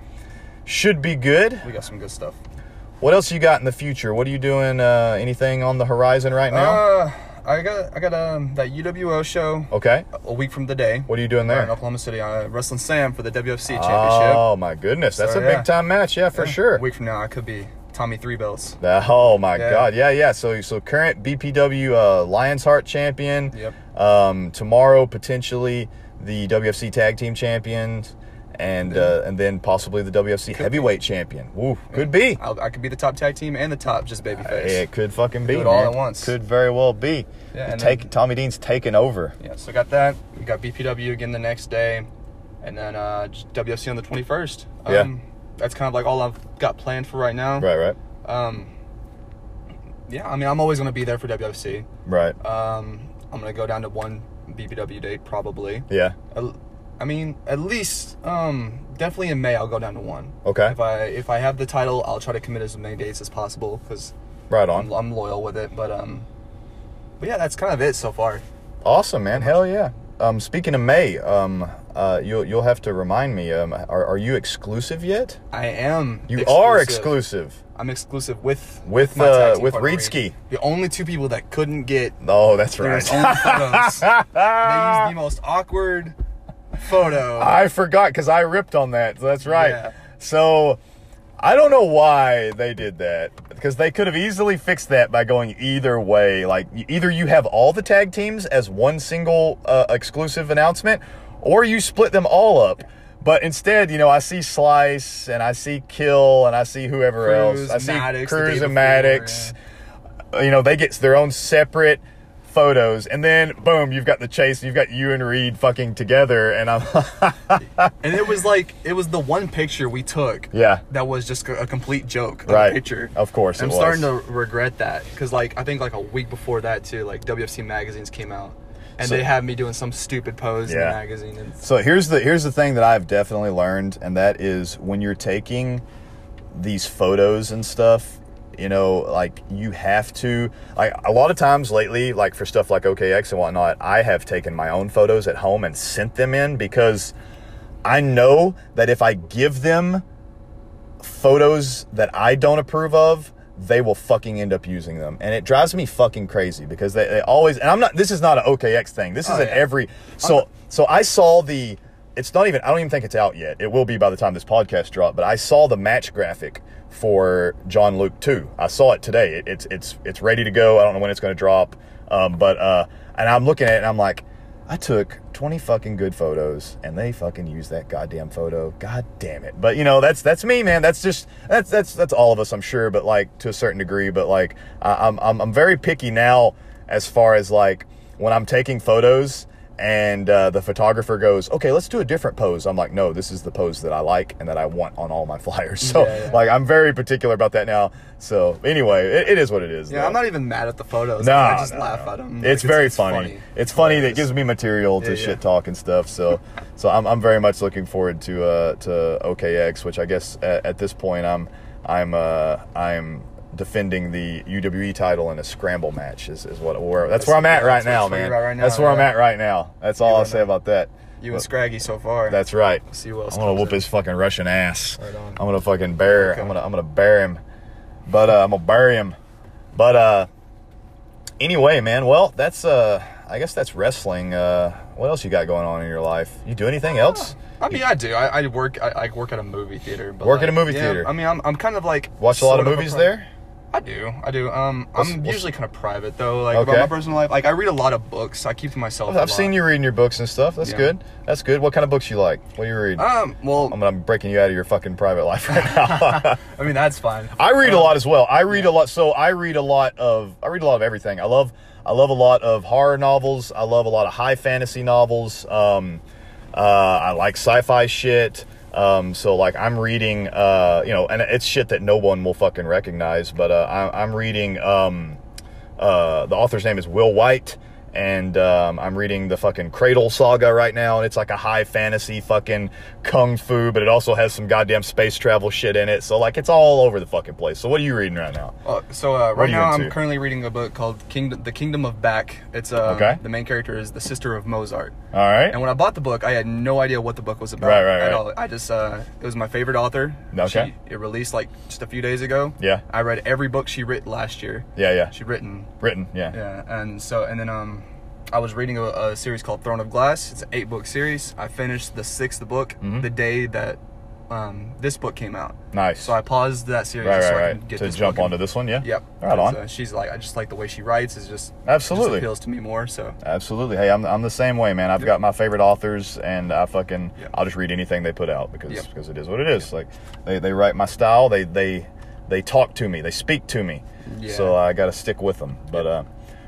Speaker 5: should be good.
Speaker 7: We got some good stuff.
Speaker 5: What else you got in the future? What are you doing? Uh, anything on the horizon right now?
Speaker 7: I got I got um that UWO show
Speaker 5: okay.
Speaker 7: a week from the day.
Speaker 5: What are you doing there?
Speaker 7: in Oklahoma City, uh, wrestling Sam for the WFC championship.
Speaker 5: Oh my goodness, that's
Speaker 7: So,
Speaker 5: a
Speaker 7: yeah.
Speaker 5: big time match. Yeah, for
Speaker 7: Yeah.
Speaker 5: sure.
Speaker 7: A week from now, I could be Tommy Three Belts.
Speaker 5: Oh my
Speaker 7: Yeah.
Speaker 5: god, yeah, yeah. So so current BPW uh, Lions Heart champion.
Speaker 7: Yep.
Speaker 5: Um, tomorrow potentially the WFC Tag Team champions, and uh, and then possibly the WFC Heavyweight champion. Woo, could be.
Speaker 7: I'll, I could be the top tag team and the top just babyface.
Speaker 5: Hey, it could fucking be.
Speaker 7: do it all
Speaker 5: man.
Speaker 7: at once.
Speaker 5: Could very well be.
Speaker 7: Yeah, and
Speaker 5: Take
Speaker 7: then-
Speaker 5: Tommy Dean's taking over.
Speaker 7: Yeah, so got that. We got BPW again the next day, and then uh, WFC on the 21st. Um,
Speaker 5: Yeah.
Speaker 7: That's kind of like all I've got planned for right now.
Speaker 5: Right, right,
Speaker 7: Um, yeah, I mean, I'm always going to be there for WFC.
Speaker 5: right.
Speaker 7: Um, I'm going to go down to one BPW date probably.
Speaker 5: yeah.
Speaker 7: I mean, at least, um, definitely in May, I'll go down to one.
Speaker 5: Okay.
Speaker 7: If I if I have the title, I'll try to commit as many dates as possible because
Speaker 5: Right
Speaker 7: I'm,
Speaker 5: on.
Speaker 7: I'm loyal with it. But um, but yeah, that's kind of it so far.
Speaker 5: Awesome, man. Hell yeah. Um, speaking of May, um, uh, you'll you'll have to remind me. Um, are are you exclusive yet?
Speaker 7: I am.
Speaker 5: You are exclusive.
Speaker 7: I'm exclusive with
Speaker 5: With, uh, with Reedski.
Speaker 7: The only two people that couldn't get
Speaker 5: Oh, that's
Speaker 7: their
Speaker 5: right.
Speaker 7: own photos. they used the most awkward photo.
Speaker 5: I forgot because I ripped on that. So that's right.
Speaker 7: Yeah.
Speaker 5: So I don't know why they did that because they could have easily fixed that by going either way. Like either you have all the tag teams as one single uh, exclusive announcement, or you split them all up. But instead, you know, I see Slice and I see Kill and I see whoever
Speaker 7: Cruz,
Speaker 5: else. I see
Speaker 7: Maddox
Speaker 5: Cruz and
Speaker 7: before,
Speaker 5: Maddox. You know, they get their own separate photos, and then boom, you've got the chase. You've got you and Reed fucking together, and I'm
Speaker 7: and it was like it was the one picture we took.
Speaker 5: Yeah.
Speaker 7: That was just a complete joke. Of
Speaker 5: Right.
Speaker 7: A picture.
Speaker 5: Of course
Speaker 7: I'm
Speaker 5: it
Speaker 7: starting to regret that because like I think like a week before that too, like WFC magazines came out, and
Speaker 5: So-
Speaker 7: they had me doing some stupid pose in the magazine. And
Speaker 5: So here's the here's the thing that I've definitely learned, and that is when you're taking these photos and stuff, you know, like you have to like a lot of times lately, like for stuff like OKX and whatnot, I have taken my own photos at home and sent them in because I know that if I give them photos that I don't approve of, they will fucking end up using them. And it drives me fucking crazy because they, they always and I'm not this is not an OKX thing. This oh, is
Speaker 7: Oh,
Speaker 5: an
Speaker 7: yeah.
Speaker 5: every so so I saw the it's not even I don't even think it's out yet. It will be by the time this podcast dropped, but I saw the match graphic for Jon Luke 2. I saw it today. It, it's it's it's ready to go. I don't know when it's going to drop. Um, but uh and I'm looking at it and I'm like I took 20 fucking good photos and they fucking used that goddamn photo. God damn it. But you know, that's that's me, man. That's just that's that's that's all of us, I'm sure, but like to a certain degree, but like I- I'm I'm I'm very picky now as far as like when I'm taking photos and uh, the photographer goes, "Okay, let's do a different pose." I'm like, "No, this is the pose that I like and that I want on all my flyers." So,
Speaker 7: Yeah, yeah.
Speaker 5: like, I'm very particular about that now. So, anyway, it, it is what it is.
Speaker 7: Yeah,
Speaker 5: though.
Speaker 7: I'm not even mad at the photos.
Speaker 5: No,
Speaker 7: I just laugh at them.
Speaker 5: It's very funny. It's funny that gives me material to
Speaker 7: Yeah,
Speaker 5: shit talk and stuff. So, so I'm, I'm very much looking forward to uh, to OKX, which I guess at, at this point I'm I'm uh, I'm defending the UWE title in a scramble match. Is, is what where that's,
Speaker 7: That's-
Speaker 5: where I'm at right now, man.
Speaker 7: right now,
Speaker 5: that's where I'm at right now. That's all I'll say about that.
Speaker 7: You and Scraggy so far.
Speaker 5: That's right.
Speaker 7: See who else
Speaker 5: I'm gonna whoop
Speaker 7: in.
Speaker 5: his fucking Russian ass.
Speaker 7: Right on.
Speaker 5: I'm gonna fucking bear.
Speaker 7: Okay.
Speaker 5: I'm gonna I'm gonna bear him. But uh, I'm gonna bury him. But uh, anyway, man. Well, that's uh, I guess that's wrestling. Uh, what else you got going on in your life? You do anything else?
Speaker 7: I mean, I do. I, I work. I, I work at a movie theater. But
Speaker 5: Work at a movie
Speaker 7: yeah,
Speaker 5: theater.
Speaker 7: I mean, I'm, I'm kind of like
Speaker 5: Watch a lot of
Speaker 7: sort
Speaker 5: movies there.
Speaker 7: I do. I do. Um,
Speaker 5: What's-
Speaker 7: I'm
Speaker 5: what's-
Speaker 7: usually kind of private though. Like
Speaker 5: Okay.
Speaker 7: about my personal life. Like I read a lot of books. I keep to myself.
Speaker 5: I've seen you reading your books and stuff. That's
Speaker 7: Yeah.
Speaker 5: good. That's good. What kind of books you like? What do you read?
Speaker 7: Um. Well,
Speaker 5: I'm, I'm breaking you out of your fucking private life right now.
Speaker 7: I mean, that's fine.
Speaker 5: I read a
Speaker 7: Um,
Speaker 5: lot as well. I read a lot. So I read a lot of. I read a lot of everything. I love. I love a lot of horror novels. I love a lot of high fantasy novels. Um, uh, I like sci-fi shit. Um, so like I'm reading, uh, you know, and it's shit that no one will fucking recognize. But uh, I, I'm reading. Um, uh, the author's name is Will Wight, and um, I'm reading the fucking Cradle Saga right now, and it's like a high fantasy fucking kung fu, but it also has some goddamn space travel shit in it. So like it's all over the fucking place. So what are you reading right now?
Speaker 7: Uh, so uh, right now, I'm currently reading a book called Kingdom, The Kingdom of Back. It's uh,
Speaker 5: Okay.
Speaker 7: the main character is the sister of Mozart.
Speaker 5: All right.
Speaker 7: And when I bought the book, I had no idea what the book was about
Speaker 5: Right, right,
Speaker 7: at
Speaker 5: right.
Speaker 7: all. I just uh, it was my favorite author.
Speaker 5: Okay.
Speaker 7: She, it released like just a few days ago.
Speaker 5: Yeah.
Speaker 7: I read every book she writ last year.
Speaker 5: Yeah, yeah.
Speaker 7: She written.
Speaker 5: Written. Yeah.
Speaker 7: Yeah, and so and then um, I was reading a, a series called Throne of Glass. It's an eight book series. I finished the sixth book
Speaker 5: Mm-hmm.
Speaker 7: the day that um this book came out.
Speaker 5: Nice.
Speaker 7: So I paused that series
Speaker 5: right,
Speaker 7: so
Speaker 5: right,
Speaker 7: I can get
Speaker 5: To jump
Speaker 7: book
Speaker 5: onto this one, yeah.
Speaker 7: Yep.
Speaker 5: Right on.
Speaker 7: Uh, she's like I just like the way she writes. Is just
Speaker 5: Absolutely.
Speaker 7: just appeals to me more. So
Speaker 5: Absolutely. Hey, I'm, I'm the same way, man. I've got my favorite authors, and I fucking
Speaker 7: Yeah.
Speaker 5: I'll just read anything they put out because
Speaker 7: Yeah.
Speaker 5: because it is what it is. Like they, they write my style. They they they talk to me. They speak to me.
Speaker 7: Yeah.
Speaker 5: So I got to stick with them. But uh,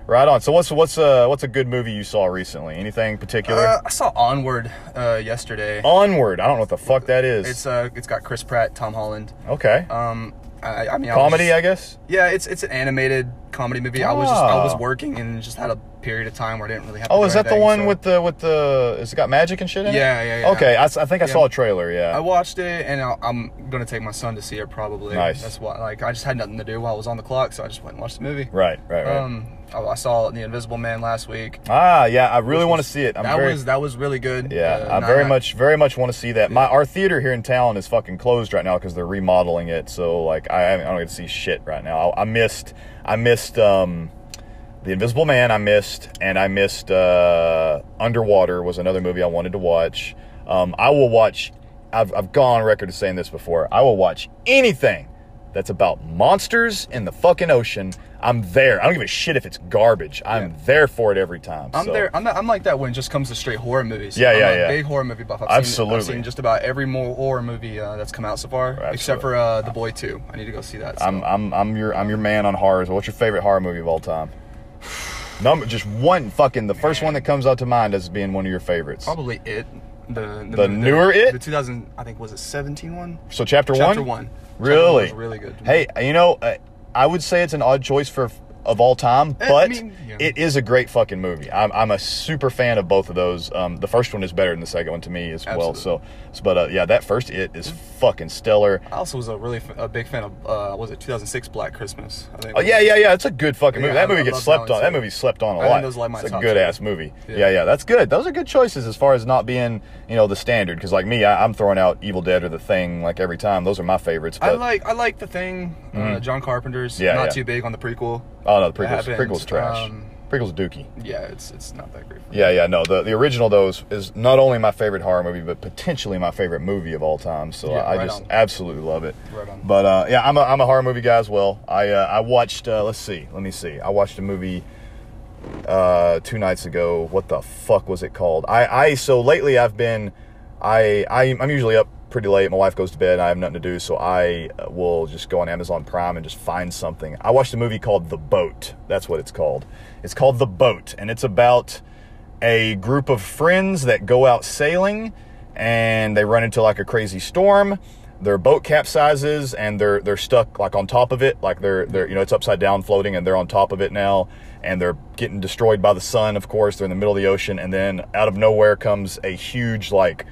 Speaker 5: right on. So what's what's uh what's a good movie you saw recently? Anything particular?
Speaker 7: uh, I saw Onward uh, yesterday.
Speaker 5: Onward. I don't know what the fuck that is.
Speaker 7: It's uh it's got Chris Pratt, Tom Holland.
Speaker 5: okay.
Speaker 7: Um, I, I mean I was
Speaker 5: Comedy,
Speaker 7: just-
Speaker 5: I guess.
Speaker 7: Yeah, it's it's an animated comedy movie. I was just I was
Speaker 5: Oh.
Speaker 7: working and just had a period of time where I didn't really have. To
Speaker 5: Oh, is that the one
Speaker 7: so-
Speaker 5: with the with the? Is it got magic and shit in it?
Speaker 7: Yeah, yeah, yeah.
Speaker 5: Okay, I think I
Speaker 7: Yeah.
Speaker 5: saw a trailer. Yeah.
Speaker 7: I watched it and I- I'm gonna take my son to see it probably.
Speaker 5: Nice.
Speaker 7: That's why like I just had nothing to do while I was on the clock, so I just went and watched the movie.
Speaker 5: right, right, right.
Speaker 7: Um, I, I saw The Invisible Man last week.
Speaker 5: ah, yeah. I really want to see it. I'm
Speaker 7: that
Speaker 5: very,
Speaker 7: was that was really good.
Speaker 5: Yeah,
Speaker 7: Uh,
Speaker 5: I very
Speaker 7: not-
Speaker 5: much, very much want to see that. My our theater here in town is fucking closed right now because they're remodeling it. So like, I I don't get to see shit right now. I, I missed, I missed um, the Invisible Man. I missed, and I missed uh, Underwater was another movie I wanted to watch. Um, I will watch. I've I've gone on record of saying this before. I will watch anything that's about monsters in the fucking ocean. I'm there. I don't give a shit if it's garbage. I'm there for it every time.
Speaker 7: I'm
Speaker 5: So-
Speaker 7: there. I'm, not, I'm like that when it just comes to straight horror movies.
Speaker 5: Yeah,
Speaker 7: I'm
Speaker 5: yeah, yeah.
Speaker 7: Big horror movie buff. I've
Speaker 5: Absolutely.
Speaker 7: Seen, I've seen just about every more horror movie uh, that's come out so far, except for uh, The Boy Two. I need to go see that. So.
Speaker 5: I'm I'm I'm your I'm your man on horrors. What's your favorite horror movie of all time? Number just one fucking the first one that comes out to mind as being one of your favorites.
Speaker 7: Probably it. The the,
Speaker 5: The newer It?
Speaker 7: The 2000 I think was it 17 one.
Speaker 5: So chapter,
Speaker 7: Chapter
Speaker 5: one.
Speaker 7: one. Chapter
Speaker 5: Really?
Speaker 7: one was really good.
Speaker 5: Hey, you know, uh, I would say it's an odd choice for of all time,
Speaker 7: Eh, I
Speaker 5: but
Speaker 7: mean, yeah.
Speaker 5: it is a great fucking movie. I'm, I'm a super fan of both of those. Um, the first one is better than the second one to me as well. So, so, but uh, yeah, that first it is fucking stellar.
Speaker 7: I also was a really f- a big fan of uh, was it 2006 Black Christmas? I think
Speaker 5: Oh yeah, yeah, yeah. It's a good fucking movie.
Speaker 7: Yeah,
Speaker 5: that
Speaker 7: I-
Speaker 5: movie
Speaker 7: I
Speaker 5: gets slept
Speaker 7: that
Speaker 5: on. That movie slept on a
Speaker 7: I
Speaker 5: lot.
Speaker 7: those like my
Speaker 5: it's a good ass movie. Yeah.
Speaker 7: Yeah.
Speaker 5: yeah, That's good. Those are good choices as far as not being you know the standard. Because like me, I, I'm throwing out Evil Dead or The Thing like every time. Those are my favorites.
Speaker 7: I like I like the thing. Uh, John Carpenter's.
Speaker 5: Yeah,
Speaker 7: not too big on the prequel.
Speaker 5: Oh no, the prequels.
Speaker 7: happened.
Speaker 5: Prequels trash.
Speaker 7: Um,
Speaker 5: prequels dookie.
Speaker 7: Yeah, it's it's not that great.
Speaker 5: Yeah, yeah, no. The the original though is, is not only my favorite horror movie, but potentially my favorite movie of all time. So
Speaker 7: Yeah,
Speaker 5: I, I
Speaker 7: right
Speaker 5: just
Speaker 7: on.
Speaker 5: absolutely love it.
Speaker 7: Right on.
Speaker 5: But uh, yeah, I'm a I'm a horror movie guy as well. I uh, I watched. Uh, let's see. Let me see. I watched a movie uh, two nights ago. What the fuck was it called? I I so lately I've been I, I I'm usually up pretty late. My wife goes to bed. And I have nothing to do, so I uh, will just go on Amazon Prime and just find something. I watched a movie called The Boat. That's what it's called. It's called The Boat, and it's about a group of friends that go out sailing and they run into like a crazy storm. Their boat capsizes and they're they're stuck like on top of it, like they're they're you know it's upside down floating and they're on top of it now and they're getting destroyed by the sun. Of course, they're in the middle of the ocean and then out of nowhere comes a huge like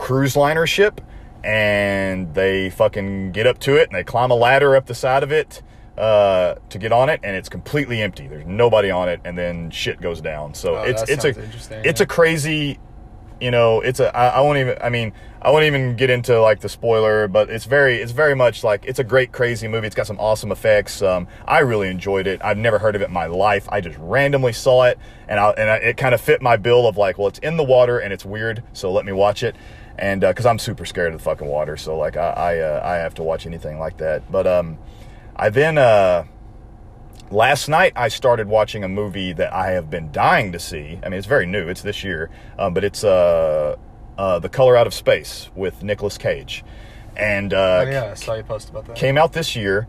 Speaker 5: cruise liner ship and they fucking get up to it and they climb a ladder up the side of it uh, to get on it and it's completely empty. There's nobody on it and then shit goes down. So
Speaker 7: Oh,
Speaker 5: it's it's a it's
Speaker 7: yeah.
Speaker 5: a crazy you know it's a I, I won't even I mean I won't even get into like the spoiler but it's very it's very much like it's a great crazy movie it's got some awesome effects um, I really enjoyed it I've never heard of it in my life I just randomly saw it and I, and I, it kind of fit my bill of like well it's in the water and it's weird so let me watch it and because I'm super scared of the fucking water so like I I, uh, I have to watch anything like that but um I then uh last night I started watching a movie that I have been dying to see. I mean, it's very new; it's this year, um, but it's uh, uh, "The Color Out of Space" with Nicolas Cage, and uh,
Speaker 7: Oh, yeah, I saw you post about that.
Speaker 5: came out this year.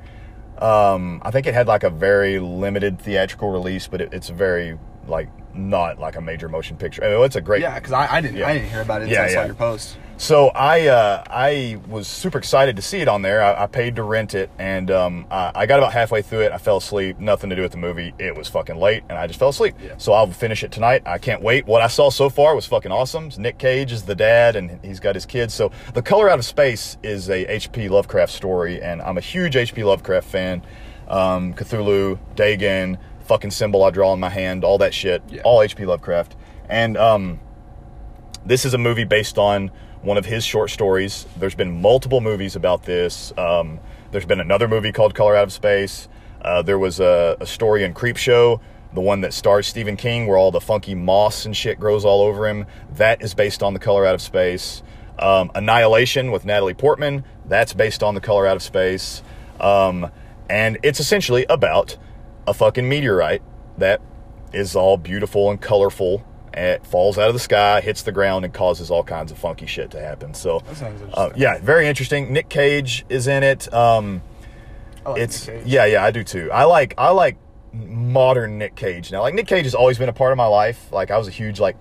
Speaker 5: Um, I think it had like a very limited theatrical release, but it, it's very like not like a major motion picture. I mean, it's a great
Speaker 7: yeah, because I, I didn't
Speaker 5: Yeah.
Speaker 7: I didn't hear about it
Speaker 5: Yeah,
Speaker 7: until I saw
Speaker 5: yeah.
Speaker 7: your post.
Speaker 5: So I uh, I was super excited to see it on there. I, I paid to rent it, and um, I, I got about halfway through it. I fell asleep. Nothing to do with the movie. It was fucking late, and I just fell asleep.
Speaker 7: Yeah.
Speaker 5: So I'll finish it tonight. I can't wait. What I saw so far was fucking awesome. Nick Cage is the dad, and he's got his kids. So The Color Out of Space is a H.P. Lovecraft story, and I'm a huge H.P. Lovecraft fan. Um, Cthulhu, Dagon, fucking symbol I draw in my hand, all that shit.
Speaker 7: Yeah.
Speaker 5: All H.P. Lovecraft, and um, this is a movie based on one of his short stories. There's been multiple movies about this. Um, there's been another movie called Color Out of Space. Uh, there was a, a story in Creepshow, the one that stars Stephen King, where all the funky moss and shit grows all over him. That is based on The Color Out of Space. Um, Annihilation with Natalie Portman. That's based on The Color Out of Space. Um, and it's essentially about a fucking meteorite that is all beautiful and colorful. And it falls out of the sky, hits the ground, and causes all kinds of funky shit to happen. So,
Speaker 7: That sounds
Speaker 5: uh, yeah, very interesting. Nick Cage is in it. Um,
Speaker 7: I like
Speaker 5: it's yeah, yeah, I do too. I like I like modern Nick Cage now. Like Nick Cage has always been a part of my life. Like I was a huge like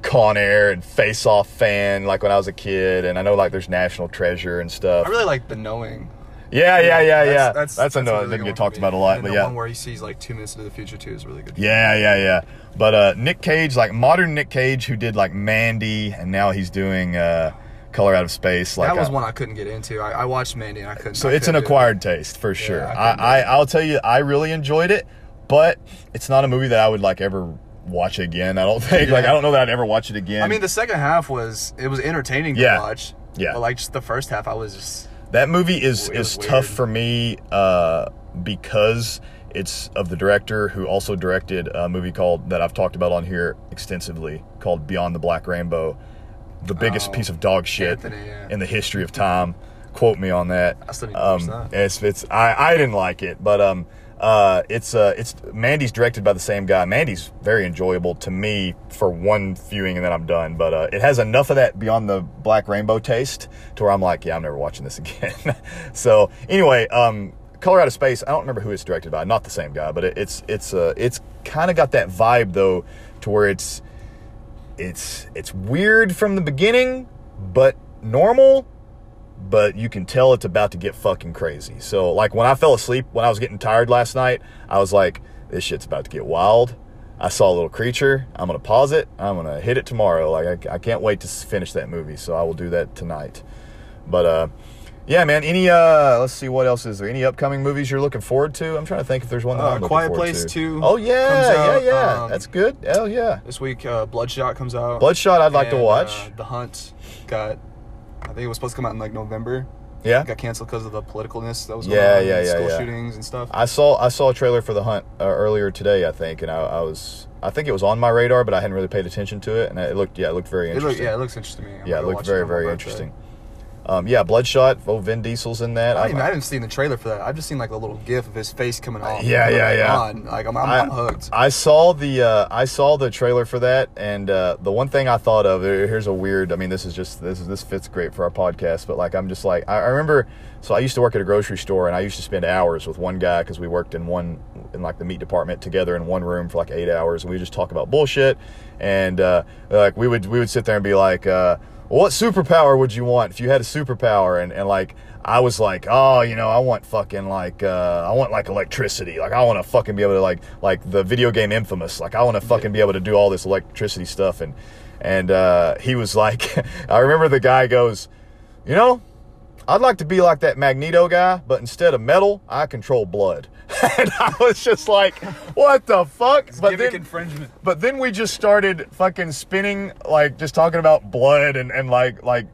Speaker 5: Con Air and Face Off fan like when I was a kid, and I know like there's National Treasure and stuff.
Speaker 7: I really like the knowing.
Speaker 5: Yeah, yeah, yeah, yeah.
Speaker 7: That's
Speaker 5: That's,
Speaker 7: that's, that's
Speaker 5: no.
Speaker 7: a
Speaker 5: That
Speaker 7: really
Speaker 5: didn't get talked about a lot,
Speaker 7: And
Speaker 5: but
Speaker 7: the
Speaker 5: yeah.
Speaker 7: one where he sees like two minutes into the future too is really good.
Speaker 5: Yeah, yeah, yeah. But uh, Nick Cage, like modern Nick Cage, who did like Mandy, and now he's doing uh, Color Out of Space. Like
Speaker 7: that was
Speaker 5: I-
Speaker 7: one I couldn't get into. I, I watched Mandy and I couldn't.
Speaker 5: So
Speaker 7: I
Speaker 5: it's an
Speaker 7: couldn't it.
Speaker 5: acquired taste for sure.
Speaker 7: I
Speaker 5: I, I I'll tell you, I really enjoyed it, but it's not a movie that I would like ever watch again. I don't think. Like I don't know that I'd ever watch it again.
Speaker 7: I mean, the second half was it was entertaining to
Speaker 5: Yeah.
Speaker 7: watch.
Speaker 5: Yeah.
Speaker 7: But like just the first half, I was just
Speaker 5: that movie is
Speaker 7: It
Speaker 5: is tough
Speaker 7: weird.
Speaker 5: for me uh, because it's of the director who also directed a movie called that I've talked about on here extensively called Beyond the Black Rainbow, the biggest
Speaker 7: Oh,
Speaker 5: piece of dog shit
Speaker 7: Anthony, yeah.
Speaker 5: in the history of time. Quote me on that.
Speaker 7: I still need to
Speaker 5: Um,
Speaker 7: that.
Speaker 5: it's it's I, I didn't like it, but um uh it's uh it's Mandy's directed by the same guy. Mandy's very enjoyable to me for one viewing and then I'm done. But uh, it has enough of that beyond the black rainbow taste to where I'm like, yeah, I'm never watching this again. so anyway, um Color Out of Space, I don't remember who it's directed by, not the same guy, but it, it's it's uh it's kind of got that vibe though to where it's it's it's weird from the beginning, but normal but you can tell it's about to get fucking crazy. So, like when I fell asleep, when I was getting tired last night, I was like, this shit's about to get wild. I saw a little creature. I'm going to pause it. I'm going to hit it tomorrow. Like, I, I can't wait to finish that movie. So, I will do that tonight. But, uh, yeah, man. Any, uh, let's see, what else is there? Any upcoming movies you're looking forward to? I'm trying to think if there's one that
Speaker 7: Uh,
Speaker 5: I'm
Speaker 7: Quiet Place
Speaker 5: to.
Speaker 7: 2
Speaker 5: Oh, yeah, yeah, yeah.
Speaker 7: um,
Speaker 5: That's good. Hell yeah.
Speaker 7: this week. Uh, Bloodshot comes out.
Speaker 5: Bloodshot, I'd like to watch.
Speaker 7: Uh, the Hunt got. Think it was supposed to come out in like November.
Speaker 5: yeah.
Speaker 7: It got canceled because of the politicalness that was
Speaker 5: Yeah,
Speaker 7: going on.
Speaker 5: yeah, yeah,
Speaker 7: School
Speaker 5: yeah.
Speaker 7: shootings and stuff.
Speaker 5: I saw I saw a trailer for the hunt uh, earlier today, I think, and I, I was I think it was on my radar, but I hadn't really paid attention to it, and it looked yeah, it looked very
Speaker 7: It
Speaker 5: interesting.
Speaker 7: looked, yeah, it looks interesting to me. I'm
Speaker 5: yeah, it looked very very
Speaker 7: birthday.
Speaker 5: Um, yeah, Bloodshot. Oh, Vin Diesel's in that.
Speaker 7: I, don't I haven't seen the trailer for that. I've just seen like a little gif of his face coming off.
Speaker 5: Yeah, yeah, yeah.
Speaker 7: On. Like I'm, I'm,
Speaker 5: I,
Speaker 7: I'm hooked.
Speaker 5: I saw the uh, I saw the trailer for that, and uh, the one thing I thought of here's a weird. I mean, this is just this is this fits great for our podcast, but like I'm just like I, I remember. So I used to work at a grocery store, and I used to spend hours with one guy because we worked in one in like the meat department together in one room for like eight hours, and we just talk about bullshit. And uh, like we would we would sit there and be like, uh, "What superpower would you want if you had a superpower?" And and like I was like, "Oh, you know, I want fucking like uh, I want like electricity. Like I want to fucking be able to like like the video game Infamous. Like I want to fucking be able to do all this electricity stuff." And and uh, he was like, I remember the guy goes, "You know." I'd like to be like that Magneto guy, but instead of metal, I control blood. and I was just like, what the fuck? But then,
Speaker 7: infringement.
Speaker 5: but then we just started fucking spinning, like just talking about blood and, and like like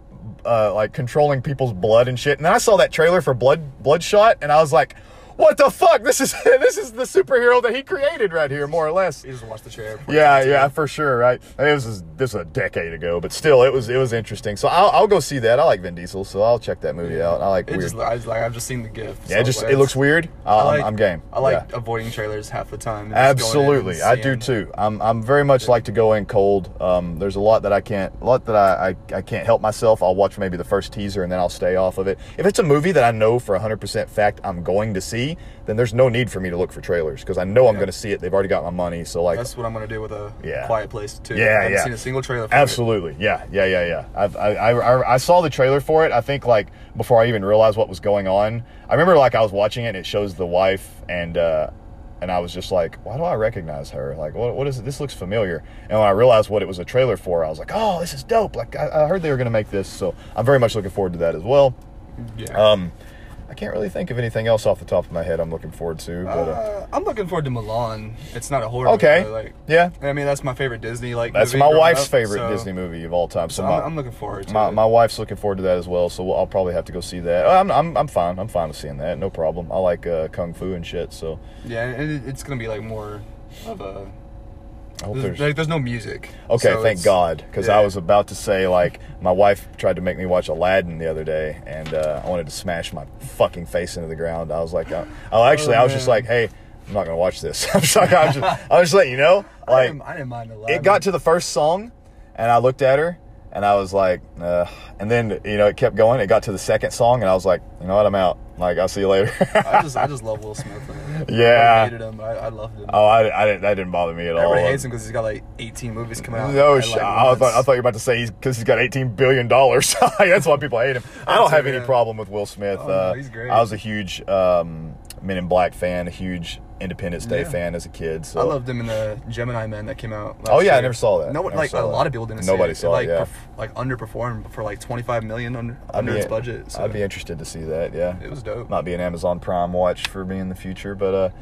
Speaker 5: uh, like controlling people's blood and shit. And then I saw that trailer for Blood Bloodshot, and I was like, what the fuck? This is this is the superhero that he created right here, more or less.
Speaker 7: He just watched the trailer.
Speaker 5: Yeah, yeah, for sure, right? This is this is a decade ago, but still, it was it was interesting. So I'll, I'll go see that. I like Vin Diesel, so I'll check that movie out. I like
Speaker 7: It
Speaker 5: weird.
Speaker 7: just, I just like I've just seen the GIF.
Speaker 5: yeah,
Speaker 7: so
Speaker 5: it just it looks weird. Uh,
Speaker 7: I like,
Speaker 5: I'm, game.
Speaker 7: I like
Speaker 5: Yeah.
Speaker 7: avoiding trailers half the time. and just going in and
Speaker 5: Absolutely, I do too. I'm I'm very much like to go in cold. Um, there's a lot that I can't, a lot that I, I I can't help myself. I'll watch maybe the first teaser and then I'll stay off of it. If it's a movie that I know for 100% fact I'm going to see, then there's no need for me to look for trailers because I know I'm
Speaker 7: Yeah.
Speaker 5: going to see it. They've already got my money, so like
Speaker 7: That's what I'm gonna do with a
Speaker 5: Yeah.
Speaker 7: Quiet Place too.
Speaker 5: Yeah,
Speaker 7: I haven't
Speaker 5: yeah.
Speaker 7: seen a single trailer. For it.
Speaker 5: Absolutely, yeah, yeah, yeah, yeah. I've, I, I, I, I saw the trailer for it. I think like before I even realized what was going on. I remember like I was watching it. and It shows the wife and uh, and I was just like, why do I recognize her? Like, what, what is it? This looks familiar. And when I realized what it was a trailer for, I was like, oh, this is dope. Like I, I heard they were gonna make this, so I'm very much looking forward to that as well.
Speaker 7: Yeah.
Speaker 5: Um, I can't really think of anything else off the top of my head. I'm looking forward to, but uh,
Speaker 7: Uh, I'm looking forward to Mulan. It's not a horror.
Speaker 5: okay,
Speaker 7: Movie, like,
Speaker 5: yeah.
Speaker 7: I mean, that's my favorite Disney. Like
Speaker 5: That's
Speaker 7: movie
Speaker 5: my wife's
Speaker 7: up,
Speaker 5: favorite
Speaker 7: so-
Speaker 5: Disney movie of all time. So,
Speaker 7: So
Speaker 5: my,
Speaker 7: I'm, looking forward to
Speaker 5: my,
Speaker 7: it.
Speaker 5: my wife's looking forward to that as well, so we'll, I'll probably have to go see that. I'm, I'm, I'm fine. I'm fine with seeing that. No problem. I like uh, kung fu and shit, so
Speaker 7: yeah, and it, it's gonna be like more of a.
Speaker 5: I
Speaker 7: There's,
Speaker 5: there's.
Speaker 7: there's no music.
Speaker 5: Okay,
Speaker 7: so
Speaker 5: thank God, because
Speaker 7: yeah.
Speaker 5: I was about to say like my wife tried to make me watch Aladdin the other day, and uh, I wanted to smash my fucking face into the ground. I was like, uh, oh, actually, I was just like, hey, I'm not gonna watch this. I'm sorry. I was just, I was just letting you know,
Speaker 7: I
Speaker 5: like,
Speaker 7: didn't, I didn't mind a lot.
Speaker 5: it got to the first song and I looked at her and I was like, uh, and then, you know, it kept going. It got to the second song and I was like, you know what? I'm out. Like, I'll see you later.
Speaker 7: I just I just love Will Smith.
Speaker 5: Yeah.
Speaker 7: I hated him. I, I loved him.
Speaker 5: oh, I, I didn't, that didn't bother me at all.
Speaker 7: Everybody hates him because he's got like 18 movies coming out.
Speaker 5: No
Speaker 7: like,
Speaker 5: I,
Speaker 7: once.
Speaker 5: thought, I thought you were about to say he's because he's got 18 billion dollars. That's why people hate him. I don't have any problem with Will Smith.
Speaker 7: Oh, no,
Speaker 5: uh,
Speaker 7: he's great.
Speaker 5: I was a huge um, Men in Black fan, a huge Independence Day
Speaker 7: Yeah.
Speaker 5: fan as a kid. So
Speaker 7: I loved them in the Gemini Man that came out. Last
Speaker 5: Oh, yeah, I never saw that.
Speaker 7: No, one
Speaker 5: Never
Speaker 7: like a
Speaker 5: that.
Speaker 7: lot of people didn't.
Speaker 5: Nobody
Speaker 7: see
Speaker 5: saw it,
Speaker 7: Like,
Speaker 5: yeah.
Speaker 7: perf- like underperformed for like 25 million under, under
Speaker 5: be,
Speaker 7: its budget. So
Speaker 5: I'd be interested to see that. Yeah,
Speaker 7: It was dope.
Speaker 5: Might be an Amazon Prime watch for me in the future, but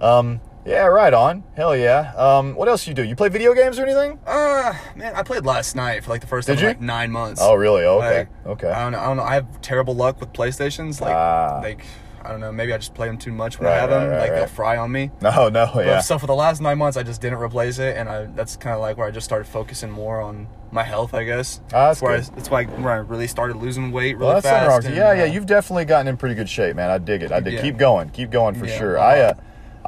Speaker 5: uh, um, yeah, right on. Hell yeah. Um, what else you do? You play video games or anything?
Speaker 7: Uh, man, I played last night for like the first
Speaker 5: Did
Speaker 7: time
Speaker 5: you?
Speaker 7: in like nine months.
Speaker 5: Oh, really? Okay.
Speaker 7: Like,
Speaker 5: okay.
Speaker 7: I don't know. I don't know. I have terrible luck with PlayStations. Like,
Speaker 5: Ah.
Speaker 7: like I don't know. Maybe I just play them too much when
Speaker 5: Right,
Speaker 7: I have
Speaker 5: right,
Speaker 7: them.
Speaker 5: right,
Speaker 7: like they'll fry on me.
Speaker 5: no, no,
Speaker 7: But
Speaker 5: yeah.
Speaker 7: So for the last nine months, I just didn't replace it, and I that's kind of like where I just started focusing more on my health, I guess.
Speaker 5: Ah, that's
Speaker 7: where I,
Speaker 5: good.
Speaker 7: that's why where I really started losing weight really
Speaker 5: Well,
Speaker 7: fast. and.
Speaker 5: Yeah, yeah.
Speaker 7: uh,
Speaker 5: You've definitely gotten in pretty good shape, man. I dig it. I dig.
Speaker 7: Yeah.
Speaker 5: Keep going. Keep going for
Speaker 7: Yeah,
Speaker 5: sure. I, uh.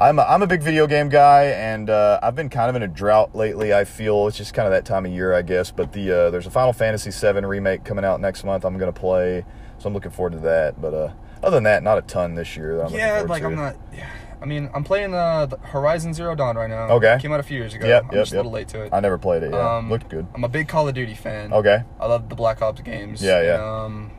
Speaker 5: I'm a, I'm a big video game guy, and uh, I've been kind of in a drought lately. I feel it's just kind of that time of year, I guess. But the uh, there's a Final Fantasy VII remake coming out next month. I'm gonna play, so I'm looking forward to that. But uh, other than that, not a ton this year. I'm
Speaker 7: yeah, like
Speaker 5: to.
Speaker 7: I'm not. Yeah, I mean, I'm playing uh, the Horizon Zero Dawn right now.
Speaker 5: Okay.
Speaker 7: came out a few years ago.
Speaker 5: Yep,
Speaker 7: I'm
Speaker 5: yep,
Speaker 7: just a little late to it.
Speaker 5: I never played it. Yeah,
Speaker 7: Um,
Speaker 5: looked good.
Speaker 7: I'm a big Call of Duty fan.
Speaker 5: Okay.
Speaker 7: I love the Black Ops games.
Speaker 5: Yeah, yeah.
Speaker 7: and, um,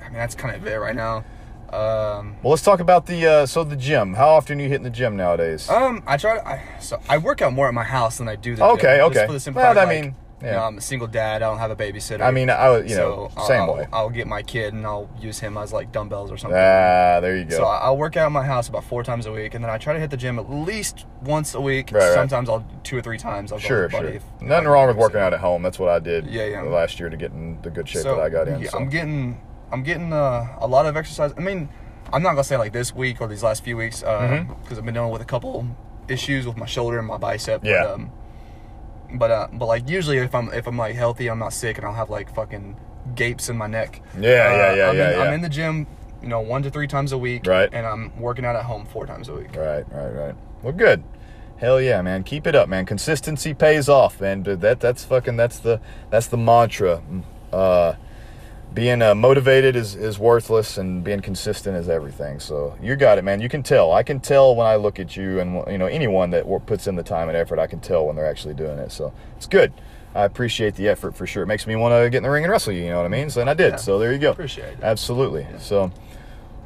Speaker 7: I mean, that's kind of it right now. Um,
Speaker 5: Well, let's talk about the uh, so the gym. How often are you hitting the gym nowadays?
Speaker 7: um, I try. To, I so I work out more at my house than I do the
Speaker 5: Okay,
Speaker 7: gym,
Speaker 5: okay.
Speaker 7: Just for the simple
Speaker 5: Well, I
Speaker 7: like,
Speaker 5: mean, yeah.
Speaker 7: I'm a single dad. I don't have a babysitter.
Speaker 5: I mean, I was- you know,
Speaker 7: so
Speaker 5: same
Speaker 7: I'll,
Speaker 5: way.
Speaker 7: I'll, I'll get my kid and I'll use him as like dumbbells or something.
Speaker 5: Ah, there you go.
Speaker 7: So I- I'll work out at my house about four times a week, and then I try to hit the gym at least once a week.
Speaker 5: Right, right.
Speaker 7: Sometimes I'll two or three times. I'll
Speaker 5: Sure,
Speaker 7: go with a buddy
Speaker 5: sure.
Speaker 7: if-
Speaker 5: Nothing wrong with working out at home. That's what I did
Speaker 7: Yeah, yeah.
Speaker 5: last year to get in the good shape
Speaker 7: So,
Speaker 5: that I got in.
Speaker 7: yeah,
Speaker 5: so.
Speaker 7: I'm getting, I'm getting uh, a lot of exercise. I mean, I'm not gonna say like this week or these last few weeks because
Speaker 5: Mhm.
Speaker 7: I've been dealing with a couple issues with my shoulder and my bicep.
Speaker 5: Yeah.
Speaker 7: But, um, but uh, but like usually if I'm if I'm like healthy, I'm not sick, and I'll have like fucking gapes in my neck.
Speaker 5: Yeah, yeah,
Speaker 7: Uh,
Speaker 5: yeah,
Speaker 7: I'm
Speaker 5: yeah,
Speaker 7: in,
Speaker 5: yeah.
Speaker 7: I'm in the gym, you know, one to three times a week.
Speaker 5: Right.
Speaker 7: And I'm working out at home four times a week.
Speaker 5: Right, right, right. Well, good. Hell yeah, man. Keep it up, man. Consistency pays off, man. But that that's fucking that's the that's the mantra. Uh being uh, motivated is, is worthless and being consistent is everything. So you got it, man. You can tell. I can tell when I look at you and you know anyone that puts in the time and effort. I can tell when they're actually doing it. So it's good. I appreciate the effort for sure. It makes me want to get in the ring and wrestle you. You know what I mean? So and I did.
Speaker 7: Yeah.
Speaker 5: So there you go.
Speaker 7: Appreciate it.
Speaker 5: Absolutely. So.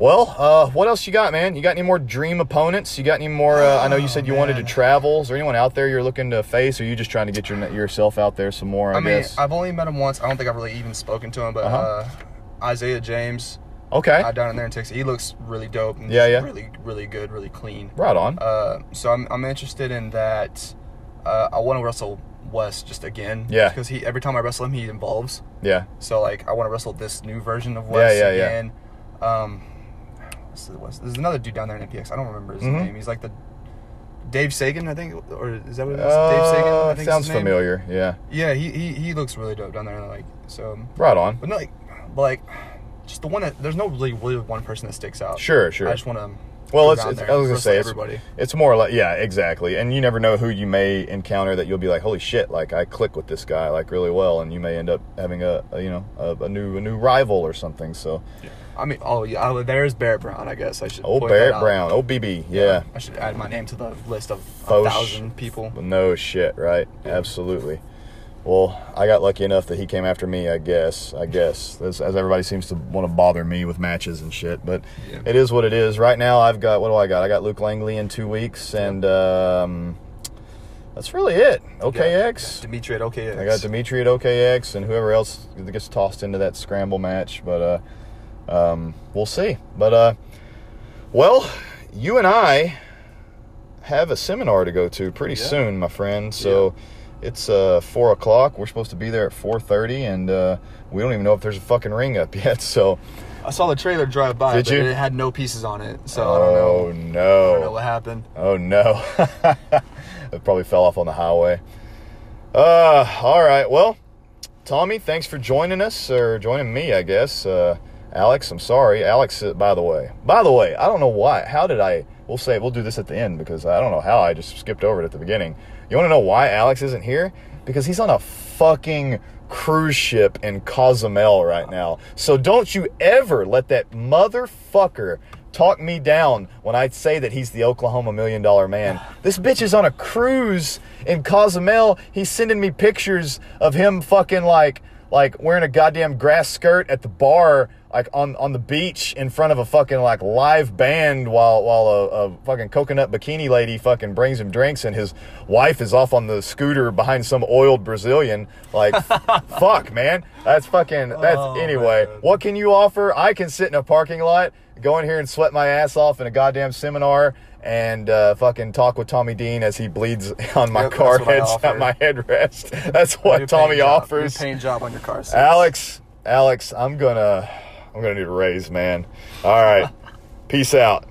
Speaker 5: Well, uh, what else you got, man? You got any more dream opponents? You got any more? Uh, I know you said you wanted to travel. Is there anyone out there you're looking to face, or are you just trying to get your, yourself out there some more? I,
Speaker 7: I mean,
Speaker 5: guess.
Speaker 7: I've only met him once. I don't think I've really even spoken to him, but
Speaker 5: Uh-huh.
Speaker 7: uh, Isaiah James,
Speaker 5: okay.
Speaker 7: down in there in Texas, he looks really dope. And
Speaker 5: Yeah, yeah.
Speaker 7: Really, really good, really clean.
Speaker 5: right on.
Speaker 7: Uh, so I'm, I'm interested in that. Uh, I want to wrestle Wes just again.
Speaker 5: Yeah.
Speaker 7: Because he every time I wrestle him, he involves.
Speaker 5: yeah.
Speaker 7: So like, I want to wrestle this new version of Wes
Speaker 5: Yeah, yeah, yeah.
Speaker 7: again. Um, what's the Wes? There's another dude down there in NPX. I don't remember his
Speaker 5: Mhm.
Speaker 7: name. He's like the Dave Sagan, I think, or is that what it is? Dave Sagan.
Speaker 5: Uh,
Speaker 7: I think
Speaker 5: sounds familiar. Yeah.
Speaker 7: Yeah, he, he he looks really dope down there. Like so,
Speaker 5: Right on.
Speaker 7: but no, like, but like, just the one that there's no really really one person that sticks out.
Speaker 5: Sure, sure.
Speaker 7: I just want to.
Speaker 5: Well, it's, it's I was gonna say it's,
Speaker 7: everybody.
Speaker 5: it's more like yeah, exactly. And you never know who you may encounter that you'll be like, holy shit, like I click with this guy like really well, and you may end up having a, a you know a, a new a new rival or something. So
Speaker 7: I mean, oh yeah, oh, there's Barrett Brown. I guess I should.
Speaker 5: oh Barrett. Brown, oh BB, yeah.
Speaker 7: I should add my name to the list of a thousand people.
Speaker 5: No shit, right? Absolutely. Well, I got lucky enough that he came after me. I guess. I guess as, as everybody seems to want to bother me with matches and shit, but
Speaker 7: Yeah.
Speaker 5: it is what it is. Right now, I've got what do I got? I got Luke Langley in two weeks, and um, that's really it. OKX.
Speaker 7: Dimitri at OKX.
Speaker 5: I got Dimitri at OKX, and whoever else gets tossed into that scramble match. But uh, um, we'll see. But uh, well, you and I have a seminar to go to pretty soon, my friend. So it's uh, four o'clock. We're supposed to be there at four thirty, and uh, we don't even know if there's a fucking ring up yet. So
Speaker 7: I saw the trailer drive by,
Speaker 5: Did
Speaker 7: but
Speaker 5: you?
Speaker 7: it had no pieces on it, so I don't know.
Speaker 5: oh no.
Speaker 7: I don't know what happened.
Speaker 5: Oh no. it probably fell off on the highway. Uh all right. Well, Tommy, thanks for joining us or joining me, I guess. Uh Alex, I'm sorry. Alex uh, by the way. By the way, I don't know why. How did I We'll say we'll do this at the end because I don't know how I just skipped over it at the beginning. You want to know why Alex isn't here? Because he's on a fucking cruise ship in Cozumel right now. So don't you ever let that motherfucker talk me down when I say that he's the Oklahoma million dollar man. This bitch is on a cruise in Cozumel. He's sending me pictures of him fucking like like wearing a goddamn grass skirt at the bar like on on the beach in front of a fucking like live band while while a, a fucking coconut bikini lady fucking brings him drinks and his wife is off on the scooter behind some oiled Brazilian. Like fuck man. That's fucking that's
Speaker 7: Oh,
Speaker 5: anyway
Speaker 7: man.
Speaker 5: what can you offer? I can sit in a parking lot go in here and sweat my ass off in a goddamn seminar and uh, fucking talk with Tommy Dean as he bleeds on my
Speaker 7: Yep,
Speaker 5: car
Speaker 7: that's what I
Speaker 5: heads at my headrest that's what Tommy
Speaker 7: job-
Speaker 5: offers
Speaker 7: New paint job on your car. seats.
Speaker 5: Alex, Alex, I'm gonna, I'm gonna need a raise, man. All right, peace out.